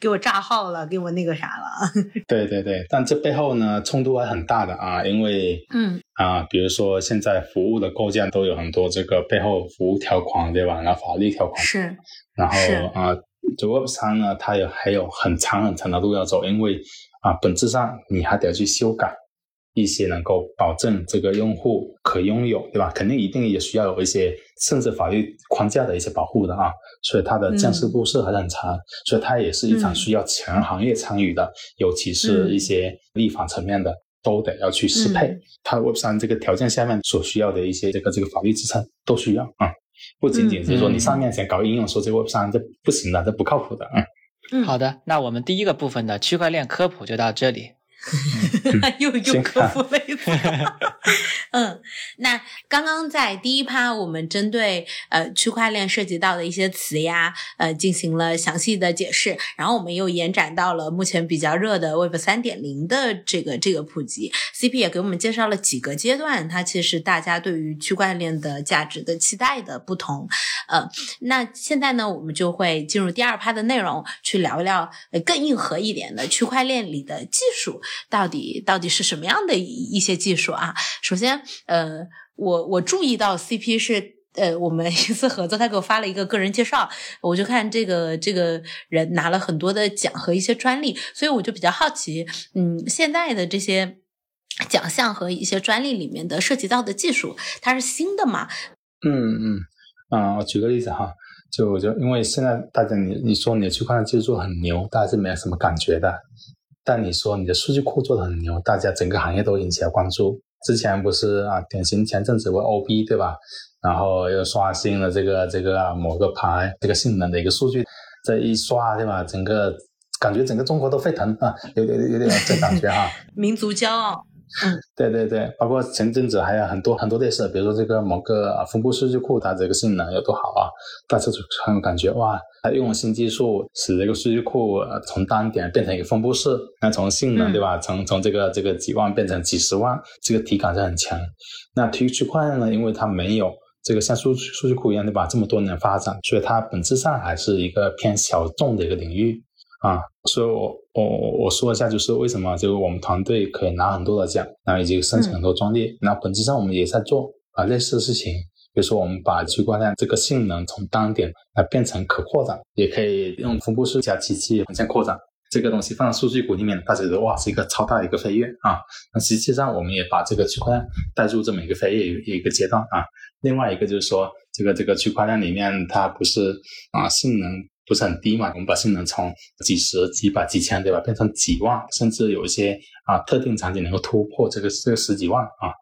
给我炸号了，给我那个啥了？对对对，但这背后呢，冲突还很大的啊，因为嗯啊，比如说现在服务的构建都有很多这个背后服务条款，对吧？然后法律条款是，然后啊，就 Web 三呢，它有还有很长很长的路要走，因为。啊，本质上你还得要去修改一些能够保证这个用户可拥有，对吧？肯定一定也需要有一些甚至法律框架的一些保护的啊，所以它的降势度是还是很长，所以它也是一场需要全行业参与的，尤其是一些立法层面的都得要去适配。它 Web 三这个条件下面所需要的一些这个这个法律支撑都需要啊，不仅仅是说你上面想搞应用，说这 Web 三这不行的，这不靠谱的啊。嗯，好的，那我们第一个部分的区块链科普就到这里。又又科普了一次。嗯，那刚刚在第一趴，我们针对呃区块链涉及到的一些词呀，呃进行了详细的解释，然后我们又延展到了目前比较热的 Web 三点零的这个这个普及。CP 也给我们介绍了几个阶段，它其实大家对于区块链的价值的期待的不同。呃，那现在呢，我们就会进入第二趴的内容，去聊一聊呃更硬核一点的区块链里的技术。到底到底是什么样的一一些技术啊？首先，呃，我我注意到 CP 是呃，我们 一次合作，他给我发了一个个人介绍，我就看这个这个人拿了很多的奖和一些专利，所以我就比较好奇，嗯，现在的这些奖项和一些专利里面的涉及到的技术，它是新的吗？嗯嗯啊，我举个例子哈，就就因为现在大家你你说你的区块链技术很牛，大家是没有什么感觉的。但你说你的数据库做的很牛，大家整个行业都引起了关注。之前不是啊，典型前阵子为 OB 对吧？然后又刷新了这个这个某个牌这个性能的一个数据，这一刷对吧？整个感觉整个中国都沸腾啊，有点有点这感觉哈，民族骄傲。嗯，对对对，包括前阵子还有很多很多类似，比如说这个某个啊分布数据库，它这个性能有多好啊，大家就很有感觉哇，它用了新技术，使这个数据库呃从单点变成一个分布式，那从性能对吧，从从这个这个几万变成几十万，这个体感是很强。那区区块链呢，因为它没有这个像数数据库一样对吧，这么多年发展，所以它本质上还是一个偏小众的一个领域。啊，所以我我我说一下，就是为什么就是我们团队可以拿很多的奖，然后以及申请很多专利。那本质上我们也在做啊类似的事情，比如说我们把区块链这个性能从单点来变成可扩展，也可以用分布式加机器横向扩展这个东西放到数据库里面，大家觉得哇是一个超大的一个飞跃啊。那实际上我们也把这个区块链带入这么一个飞跃一个阶段啊。另外一个就是说，这个这个区块链里面它不是啊性能。不是很低嘛？我们把性能从几十、几百、几千，对吧，变成几万，甚至有一些啊特定场景能够突破这个这个十几万啊。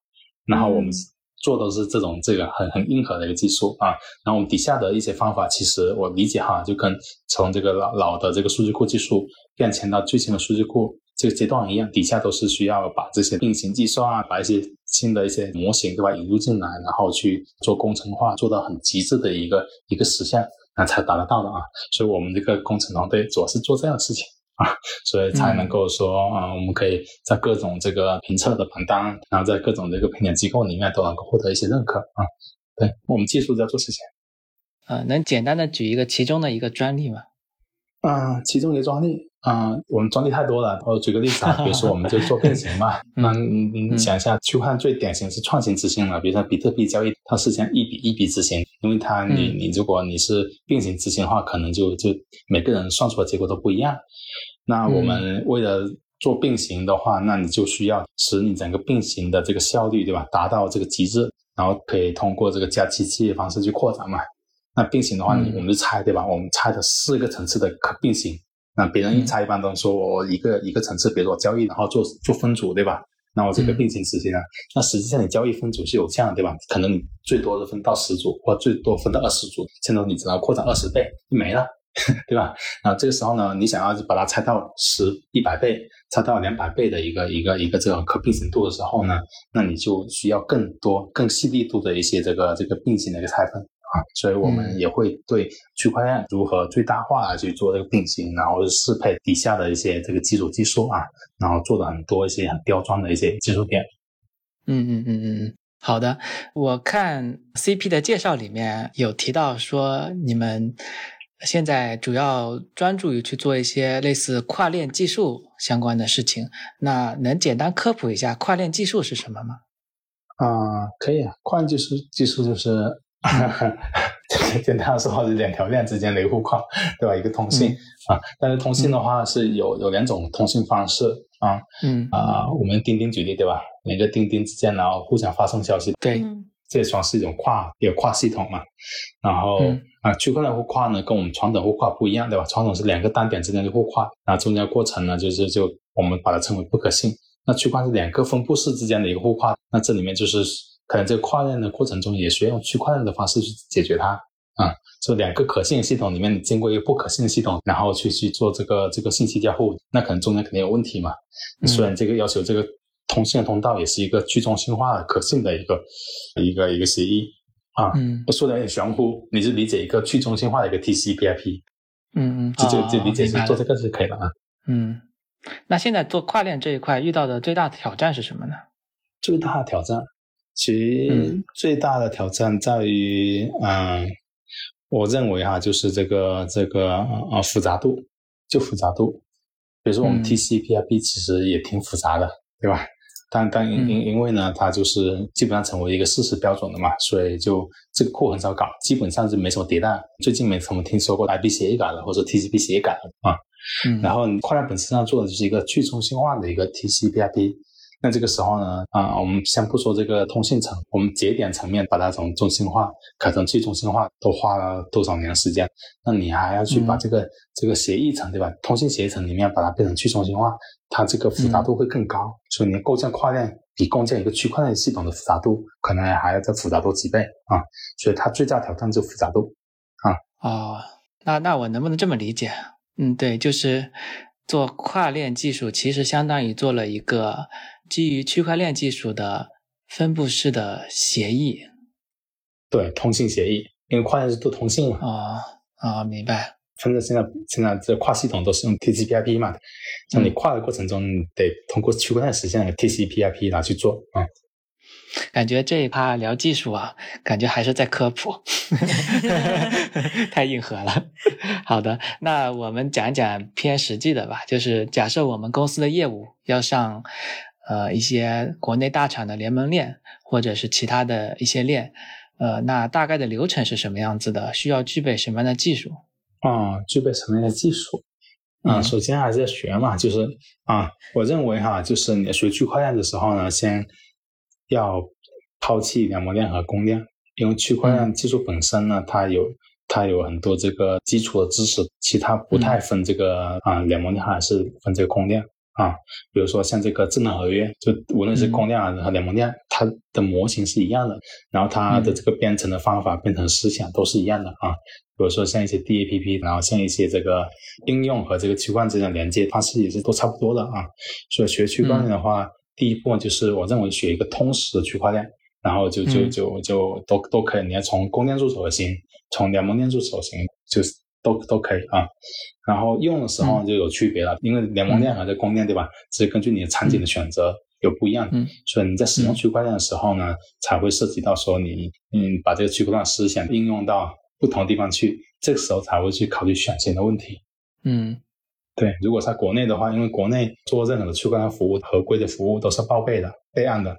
然后我们做的是这种这个很很硬核的一个技术啊。然后我们底下的一些方法，其实我理解哈，就跟从这个老老的这个数据库技术变迁到最新的数据库这个阶段一样，底下都是需要把这些并行计算啊，把一些新的一些模型对吧引入进来，然后去做工程化，做到很极致的一个一个实现。那才达得到的啊，所以我们这个工程团队主要是做这样的事情啊，所以才能够说啊，我们可以在各种这个评测的榜单，然后在各种这个评点机构里面都能够获得一些认可啊。对我们技术在做事情。呃，能简单的举一个其中的一个专利吗？啊，其中一个专利。嗯，我们专利太多了。我举个例子啊，比如说我们就做并行嘛。那你想一下，区块链最典型是创新执行了。比如说比特币交易，它是先一笔一笔执行，因为它你你如果你是并行执行的话，可能就就每个人算出的结果都不一样。那我们为了做并行的话，那你就需要使你整个并行的这个效率，对吧？达到这个极致，然后可以通过这个加机器的方式去扩展嘛。那并行的话，我们就猜，对吧？我们猜的四个层次的可并行。那别人一猜一般都说我一个一个层次，比如说交易，然后做做分组，对吧？那我这个并行执行啊，那实际上你交易分组是有限的，对吧？可能你最多是分到十组，或最多分到二十组，现在你只能扩展二十倍，没了，对吧？那这个时候呢，你想要把它拆到十一百倍，拆到两百倍的一个一个一个这种可并行度的时候呢，那你就需要更多更细腻度的一些这个这个并行的一个拆分。啊，所以我们也会对区块链如何最大化去做这个并行，然后适配底下的一些这个基础技术啊，然后做的很多一些很刁钻的一些技术点。嗯嗯嗯嗯嗯，好的。我看 CP 的介绍里面有提到说，你们现在主要专注于去做一些类似跨链技术相关的事情。那能简单科普一下跨链技术是什么吗？啊，可以啊，跨链技术技术就是。简单的说，是两条链之间的一个互跨，对吧？一个通信啊，但是通信的话是有有两种通信方式啊，嗯啊，我们钉钉举例对吧？每个钉钉之间然后互相发送消息，对，嗯这也算是一种跨也跨系统嘛。然后嗯啊，区块链互跨呢，跟我们传统互跨不一样，对吧？传统是两个单点之间的互跨，然后中间过程呢，就是就我们把它称为不可信。那区块是两个分布式之间的一个互跨，那这里面就是可能这个跨链的过程中也需要用区块链的方式去解决它啊。就两个可信的系统里面，经过一个不可信的系统，然后去去做这个这个信息交互，那可能中间肯定有问题嘛。嗯虽然这个要求这个通信的通道也是一个去中心化的可信的一个一个一个协议啊。嗯说的有点玄乎，你就理解一个去中心化的一个 TCP/IP，嗯嗯，就就哦就理解是做这个就可以了啊。嗯，那现在做跨链这一块遇到的最大的挑战是什么呢？最大的挑战，其实嗯最大的挑战在于，嗯，我认为哈，就是这个这个呃复杂度，就复杂度。比如说我们嗯 TCP/IP 其实也挺复杂的，对吧？但但因因因为呢，它就是基本上成为一个事实标准了嘛，所以就这个库很少搞，基本上是没什么迭代。最近没怎么听说过 IP 协议改了，或者 TCP 协议改了啊。嗯，然后跨链本质上做的就是一个去中心化的一个 TCP/IP。那这个时候呢，啊，我们先不说这个通信层，我们节点层面把它从中心化可成去中心化，都花了多少年时间？那你还要去把嗯这个、这个协议层，对吧？通信协议层里面把它变成去中心化，它这个复杂度会更高。所以你构建跨链比构建一个区块链系统的复杂度，可能还要再复杂多几倍啊。所以它最大挑战就是复杂度啊。哦，那那我能不能这么理解？嗯，对，就是做跨链技术，其实相当于做了一个基于区块链技术的分布式的协议。对，通信协议，因为跨链是做通信嘛。哦哦，明白。反正现在现在这跨系统都是用 TCP/IP 嘛，像你跨的过程中，你得通过区块链实现 TCP/IP 来去做啊。感觉这一趴聊技术啊，感觉还是在科普，太硬核了。好的，那我们讲讲偏实际的吧，就是假设我们公司的业务要上呃一些国内大厂的联盟链，或者是其他的一些链，呃，那大概的流程是什么样子的？需要具备什么样的技术？啊，具备什么样的技术？啊，嗯首先还是要学嘛，就是啊，我认为哈，就是你学区块链的时候呢，先要抛弃两模链和公链，因为区块链技术本身呢，它有它有很多这个基础的知识，其他不太分这个啊两模链还是分这个公链啊。比如说像这个智能合约，就无论是公链啊和两模链，它的模型是一样的，然后它的这个编程的方法、编程思想都是一样的啊。比如说像一些 DAPP，然后像一些这个应用和这个区块链之间的连接方式也是都差不多的啊。所以学区块链的话，第一步就是我认为学一个通识的区块链，然后就就嗯。就就都都可以，你要从公链入手也行，从联盟链入手行，就是都都可以啊。然后用的时候就有区别了，因为联盟链和这公链对吧，是根据你的场景的选择有不一样，嗯。所以你在使用区块链的时候呢，才会涉及到说你嗯把这个区块链思想应用到不同地方去，这个时候才会去考虑选型的问题。嗯对，如果在国内的话，因为国内做任何的区块链服务、合规的服务都是报备的、备案的。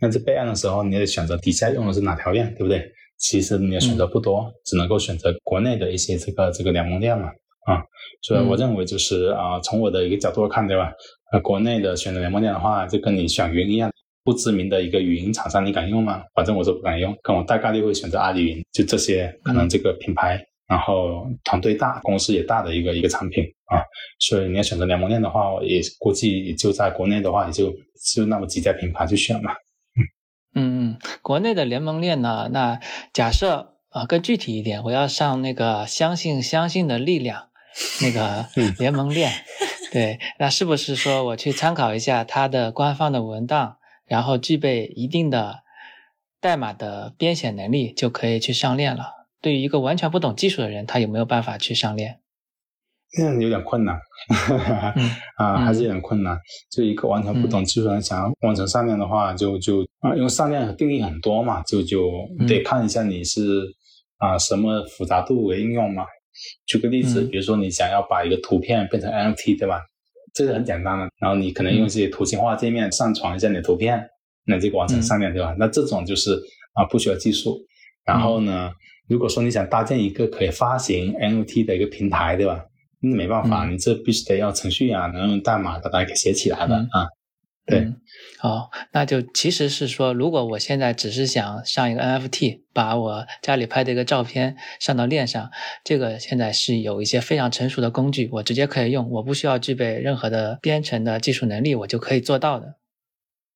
那在备案的时候，你得选择底下用的是哪条链，对不对？其实你的选择不多，只能够选择国内的一些这个这个联盟链嘛。啊，所以我认为就是啊、从我的一个角度看，对吧？呃，国内的选择联盟链的话，就跟你选云一样，不知名的一个语音厂商，你敢用吗？反正我是不敢用，可我大概率会选择阿里云，就这些可能这个品牌。然后团队大，公司也大的一个一个产品啊，所以你要选择联盟链的话，我也估计也就在国内的话，也就就那么几家品牌去选嘛。嗯嗯，国内的联盟链呢？那假设啊、呃更具体一点，我要上那个相信相信的力量那个 嗯联盟链，对，那是不是说我去参考一下它的官方的文档，然后具备一定的代码的编写能力，就可以去上链了？对于一个完全不懂技术的人，他有没有办法去上链？这样有点困难，嗯 啊，嗯还是有点困难。就一个完全不懂技术的人想要完成上链的话，就就啊，因为上链定义很多嘛，就就嗯得看一下你是啊什么复杂度为应用嘛。举个例子，嗯比如说你想要把一个图片变成 NFT，对吧？这个很简单的，然后你可能用一些图形化界面上传一下你的图片，那这个完成上链，对吧？那这种就是啊不需要技术。然后呢，如果说你想搭建一个可以发行 NFT 的一个平台，对吧？那没办法，嗯你这必须得要程序啊，能用代码把它给写起来的、嗯啊。对嗯，哦，那就其实是说，如果我现在只是想上一个 NFT，把我家里拍的一个照片上到链上，这个现在是有一些非常成熟的工具，我直接可以用，我不需要具备任何的编程的技术能力，我就可以做到的。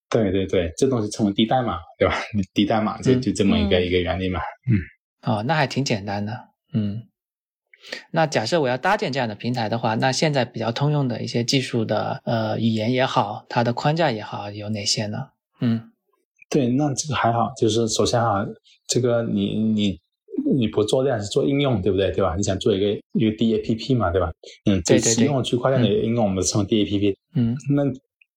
对对对，这东西称为低代码，对吧？你低代码就嗯就这么一个、嗯一个原理嘛。哦，那还挺简单的，嗯。那假设我要搭建这样的平台的话，那现在比较通用的一些技术的呃语言也好，它的框架也好，有哪些呢？嗯对，那这个还好，就是首先啊，这个你你你不做量是做应用，对不对？对吧？你想做一个一个 DAPP 嘛，对吧？嗯，对对对这实用区块链的应用我们称为 DAPP。嗯那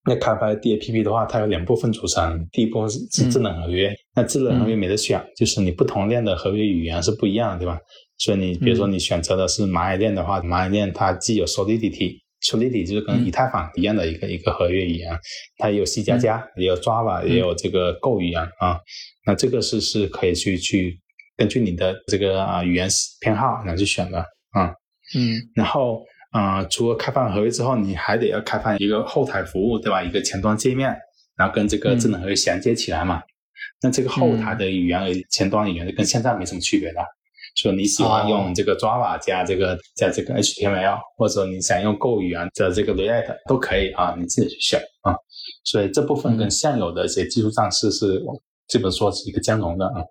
那开发 DAPP 的话，它有两部分组成，第一部分是是智能合约，那智能合约没得选，就是你不同链的合约语言是不一样的，对吧？所以你比如说你选择的是蚂蚁链的话，蚂蚁链它既有 Solidity。Solidity 就是跟嗯以太坊一样的一个、一个合约语言，它也有 C 加加，也有 Java，、也有这个 Go 语言啊。那这个是是可以去去根据你的这个啊语言偏好来去选的啊。嗯然后，呃，除了开放合约之后，你还得要开放一个后台服务，对吧？一个前端界面，然后跟这个智能合约衔接起来嘛。那这个后台的语言和前端语言跟现在没什么区别的。说你喜欢用这个 Java 加这个加这个 HTML，或者你想用 Go 语言的这个 React 都可以啊，你自己去选啊。所以这部分跟现有的一些技术上是是基本说是一个兼容的啊。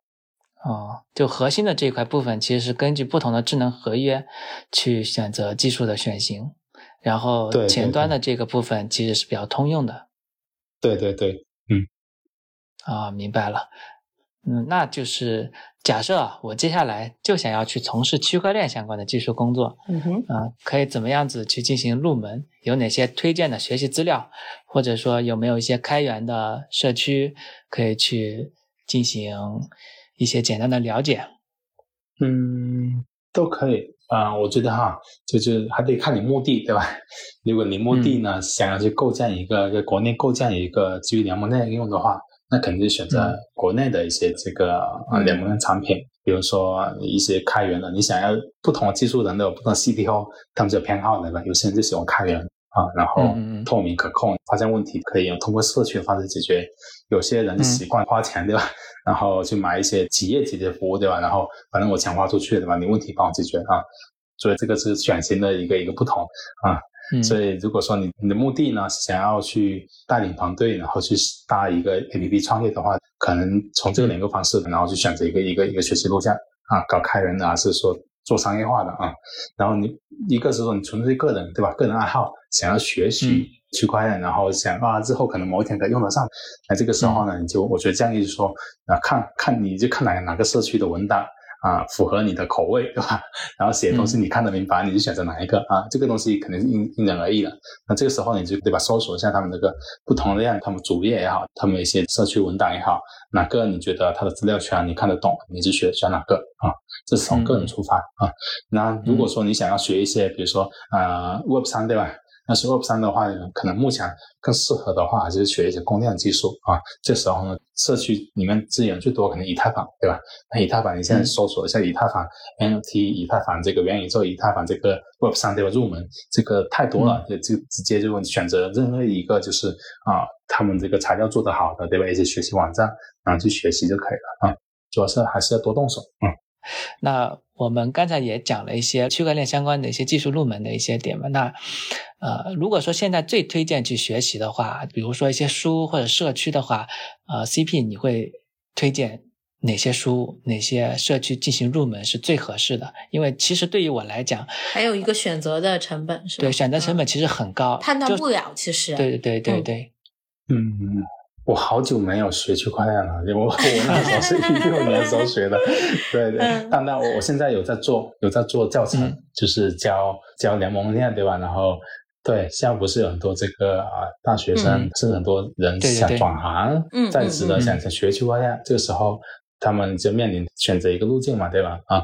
哦，就核心的这一块部分，其实是根据不同的智能合约去选择技术的选型，然后前端的这个部分其实是比较通用的。对对对，嗯啊、明白了。嗯，那就是假设啊我接下来就想要去从事区块链相关的技术工作，嗯哼，啊、可以怎么样子去进行入门？有哪些推荐的学习资料，或者说有没有一些开源的社区可以去进行一些简单的了解？嗯，都可以啊、我觉得哈，就是还得看你目的，对吧？如果你目的呢、想要去构建一个在国内构建一个基于联盟链应用的话，那肯定就选择嗯国内的一些这个啊嗯联盟的产品，比如说一些开源的，你想要不同的技术人都有不同的 CTO，他们是有偏好的，对吧？有些人就喜欢开源啊，然后透明可控，发现问题可以用通过社区的方式解决。有些人习惯花钱，对吧？然后去买一些企业级的服务，对吧？然后反正我钱花出去，对吧？你问题帮我解决啊。所以这个是选型的一个一个不同啊。嗯，所以如果说你你的目的呢是想要去带领团队，然后去搭一个 APP 创业的话，可能从这两个方式，然后去选择一个一个一个学习路线啊，搞开源的还是说做商业化的啊。然后你一个是说你纯粹个人对吧？个人爱好想要学习区块链，然后想啊之后可能某一天可以用得上，那这个时候呢，你就我觉得建议就是说啊，看看你就看哪哪个社区的文档。啊，符合你的口味，对吧？然后写东西你看得明白，你就选择哪一个啊？这个东西肯定是因因人而异的。那这个时候你就对吧？搜索一下他们那个不同的样，他们主页也好，他们一些社区文档也好，哪个你觉得它的资料全你看得懂，你就选选哪个啊？这是从个人出发啊。那如果说你想要学一些，比如说呃 Web 三对吧？那是 Web 三的话，可能目前更适合的话，还是学一些供电技术啊。这时候呢，社区里面资源最多可能以太坊，对吧？那以太坊你现在搜索一下以太坊 NFT、以太坊这个元宇宙、以太坊这个 Web 三对吧？入门这个太多了，就就直接就选择任何一个就是啊，他们这个材料做得好的，对吧？一些学习网站，然后去学习就可以了啊。主要是还是要多动手，嗯。那我们刚才也讲了一些区块链相关的一些技术入门的一些点嘛。那呃，如果说现在最推荐去学习的话，比如说一些书或者社区的话，呃，CP 你会推荐哪些书、哪些社区进行入门是最合适的？因为其实对于我来讲，还有一个选择的成本是吧？对选择成本嗯其实很高，判断不了，其实对对对对嗯对，嗯，我好久没有学区块链了，因为我 我那时候是一六年时候学的，对对。嗯但但我我现在有在做有在做教程，嗯就是教教联盟链，对吧？然后对，现在不是有很多这个啊大学生，嗯甚至很多人想转行，嗯在职的想学区块链，这个时候。他们就面临选择一个路径嘛，对吧？啊，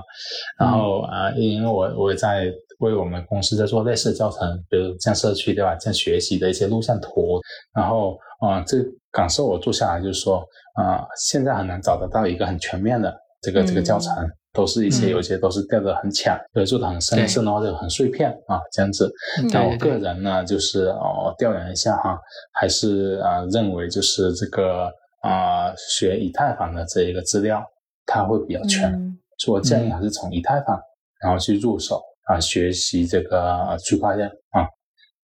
然后啊、因为我我也在为我们公司在做类似的教程，比如像社区对吧，像学习的一些路线图，然后啊、这感受我做下来就是说啊、现在很难找得到一个很全面的这个这个教程。都是一些嗯有一些都是掉的很浅，有的做的很深，对深的话就很碎片啊，这样子。嗯那我个人呢，就是哦调研一下哈，还是啊、呃认为就是这个啊、学以太坊的这一个资料，它会比较全，嗯所以我建议还是从以太坊然后去入手啊、学习这个呃区块链啊。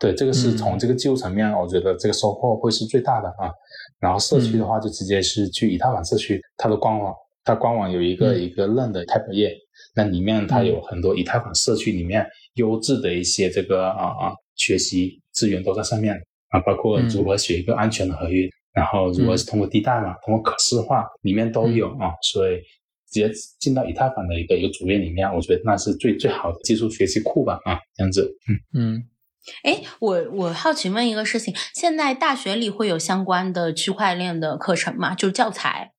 对，这个是嗯。从这个技术层面，我觉得这个收获会是最大的啊。然后社区的话，就直接是去以太坊社区，它的官网，它官网有一个、嗯。一个认的 Type 页，那里面它有很多以太坊社区里面优质的一些这个啊啊学习资源都在上面。啊，包括嗯。如何写一个安全的合约，然后如何是通过低代码、通过可视化，里面都有啊，所以直接进到以太坊的一个一个主页里面，我觉得那是最最好的技术学习库吧啊，这样子，嗯。嗯，哎，我我好奇问一个事情，现在大学里会有相关的区块链的课程吗？就是教材？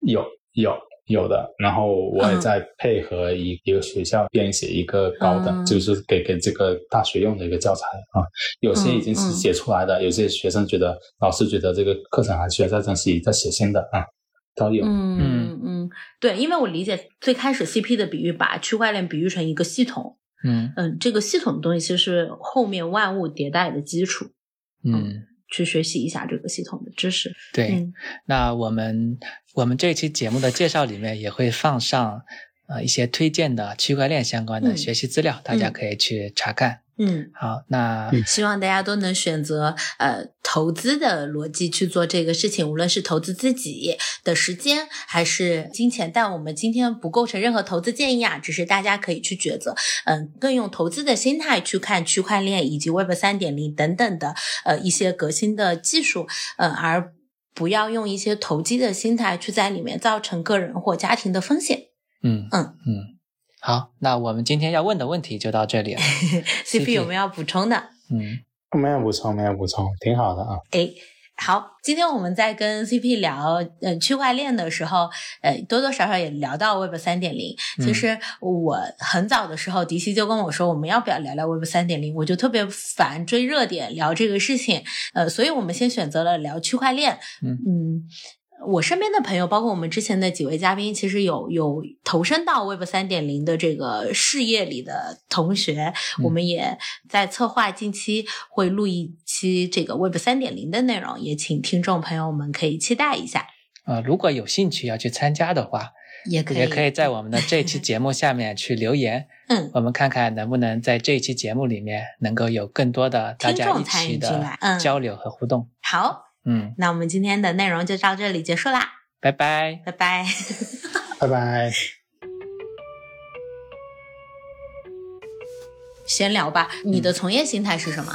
有有有的，然后我也嗯在配合一、一个学校编写一个高的，嗯就是给给这个大学用的一个教材啊。有些已经是写出来的，有些学生觉得老师觉得这个课程还需要再珍惜、再写新的啊，都有。嗯嗯嗯，对，因为我理解最开始 CP 的比喻把区块链比喻成一个系统，嗯嗯，这个系统的东西其实是后面万物迭代的基础，嗯，去学习一下这个系统的知识。对。嗯那我们我们这期节目的介绍里面也会放上呃一些推荐的区块链相关的嗯学习资料，大家嗯可以去查看。嗯，好，那嗯希望大家都能选择呃投资的逻辑去做这个事情，无论是投资自己的时间还是金钱。但我们今天不构成任何投资建议啊，只是大家可以去抉择，嗯，更用投资的心态去看区块链以及 Web 三点零等等的呃一些革新的技术，嗯，而不要用一些投机的心态去在里面造成个人或家庭的风险。嗯嗯嗯，好，那我们今天要问的问题就到这里了。CP 有没有要补充的？嗯没有补充，没有补充，挺好的啊。诶，好，今天我们在跟 CP 聊呃区块链的时候，呃多多少少也聊到 Web 三点零。其嗯实我很早的时候，迪西就跟我说，我们要不要聊聊 Web 三点零？我就特别烦追热点聊这个事情，呃，所以我们先选择了聊区块链。嗯嗯。我身边的朋友，包括我们之前的几位嘉宾，其实有有投身到 Web 三点零的这个事业里的同学，嗯。我们也在策划近期会录一期这个 Web 三点零的内容，也请听众朋友们可以期待一下，呃，如果有兴趣要去参加的话，也可以也可以在我们的这期节目下面去留言，嗯。我们看看能不能在这期节目里面能够有更多的大家一起的进来嗯。交流和互动。好，嗯，那我们今天的内容就到这里结束啦，拜拜。拜拜。拜拜。闲聊吧，你的从业心态是什么？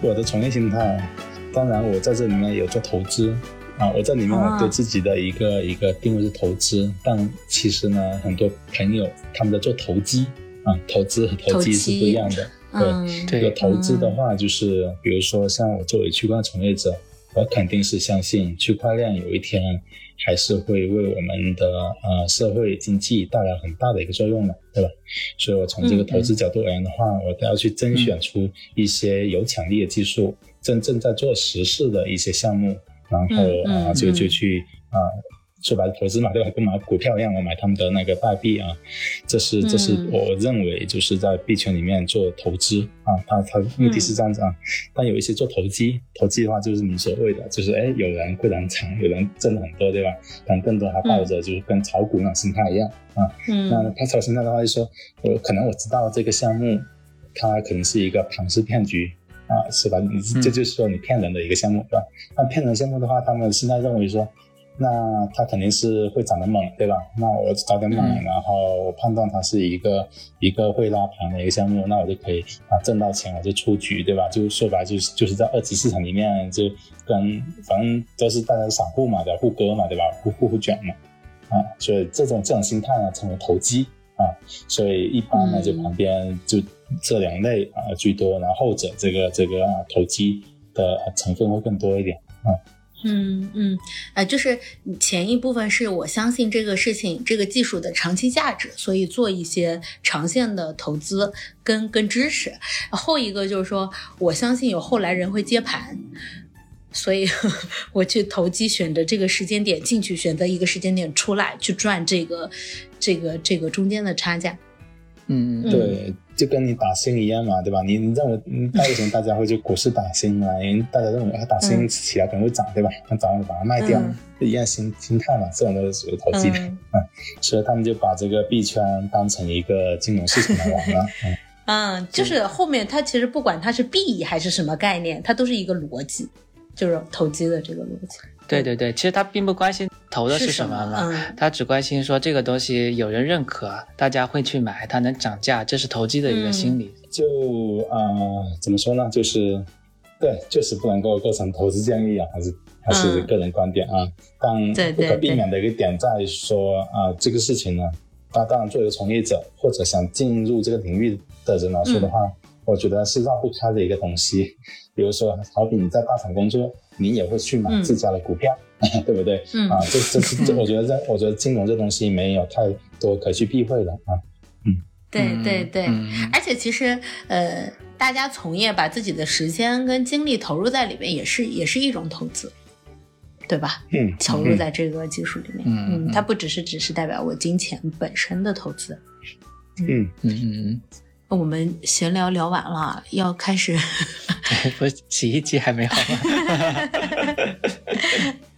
我的从业心态，当然我在这里面有做投资啊，我在里面啊对自己的一个、一个定位是投资，但其实呢，很多朋友他们在做投机啊，投资和投机是不一样的。对这个投资的话，就是比如说像我作为区块链从业者，我肯定是相信区块链有一天还是会为我们的呃社会经济带来很大的一个作用的，对吧？所以我从这个投资角度而言的话，我都要去甄选出一些有潜力的技术，真正在做实事的一些项目，然后啊、就嗯就去啊。说白了，投资嘛，对吧？跟买股票一样，我买他们的那个代币啊，这是这是嗯我认为就是在币圈里面做投资啊，它它目的是这样子啊。但有一些做投机，投机的话就是你所谓的，就是哎，有人会染长，有人挣了很多，对吧？但更多还抱着就是跟炒股那种心态一样啊。那嗯他炒心态的话，就说我可能我知道这个项目，它可能是一个庞氏骗局。啊，是吧？你嗯这就是说你骗人的一个项目，对吧？那骗人项目的话，他们现在认为说，那它肯定是会涨得猛，对吧？那我早点买，嗯然后我判断它是一个一个会拉盘的一个项目，那我就可以啊挣到钱，我就出局，对吧？就说白了就是就是在二级市场里面就跟反正都是大家散户嘛，对吧？互割嘛，对吧？互互互卷嘛，啊，所以这种这种心态呢称为投机啊，所以一般呢嗯就旁边就这两类啊居多，然后后者这个这个、啊、投机的成分会更多一点啊。嗯嗯，呃，就是前一部分是我相信这个事情、这个技术的长期价值，所以做一些长线的投资跟跟支持。后一个就是说，我相信有后来人会接盘。所以 我去投机，选择这个时间点进去，选择一个时间点出来，去赚这个这个这个中间的差价。嗯，对，就跟你打新一样嘛，对吧？你你认为，大，为什么大家会就股市打新嘛？因为大家认为它打新起来可能会涨，对吧？那涨了把它卖掉，一样心心态嘛，这种都是属于投机的啊。所以他们就把这个币圈当成一个金融市场来玩了。嗯，就是后面它其实不管它是币还是什么概念，它都是一个逻辑，就是投机的这个逻辑。对对对，其实他并不关心投的是什么嘛，他只关心说这个东西有人认可，大家会去买，它能涨价，这是投机的一个心理。就啊，怎么说呢？就是对，就是不能够构成投资建议啊，还是还是个人观点啊。但不可避免的一个点在于说啊，这个事情呢，那当然作为从业者或者想进入这个领域的人来说的话，我觉得是绕不开的一个东西。比如说，好比你在大厂工作。你也会去买自家的股票，对不对？嗯啊，这这是这，我觉得这，我觉得金融这东西没有太多可去避讳的啊。嗯，对对对，而且其实呃，大家从业把自己的时间跟精力投入在里面，也是也是一种投资，对吧？嗯，投入在这个技术里面，嗯，它不只是只是代表我金钱本身的投资。嗯嗯嗯嗯。我们闲聊聊完了，要开始。不，洗衣机还没好吗？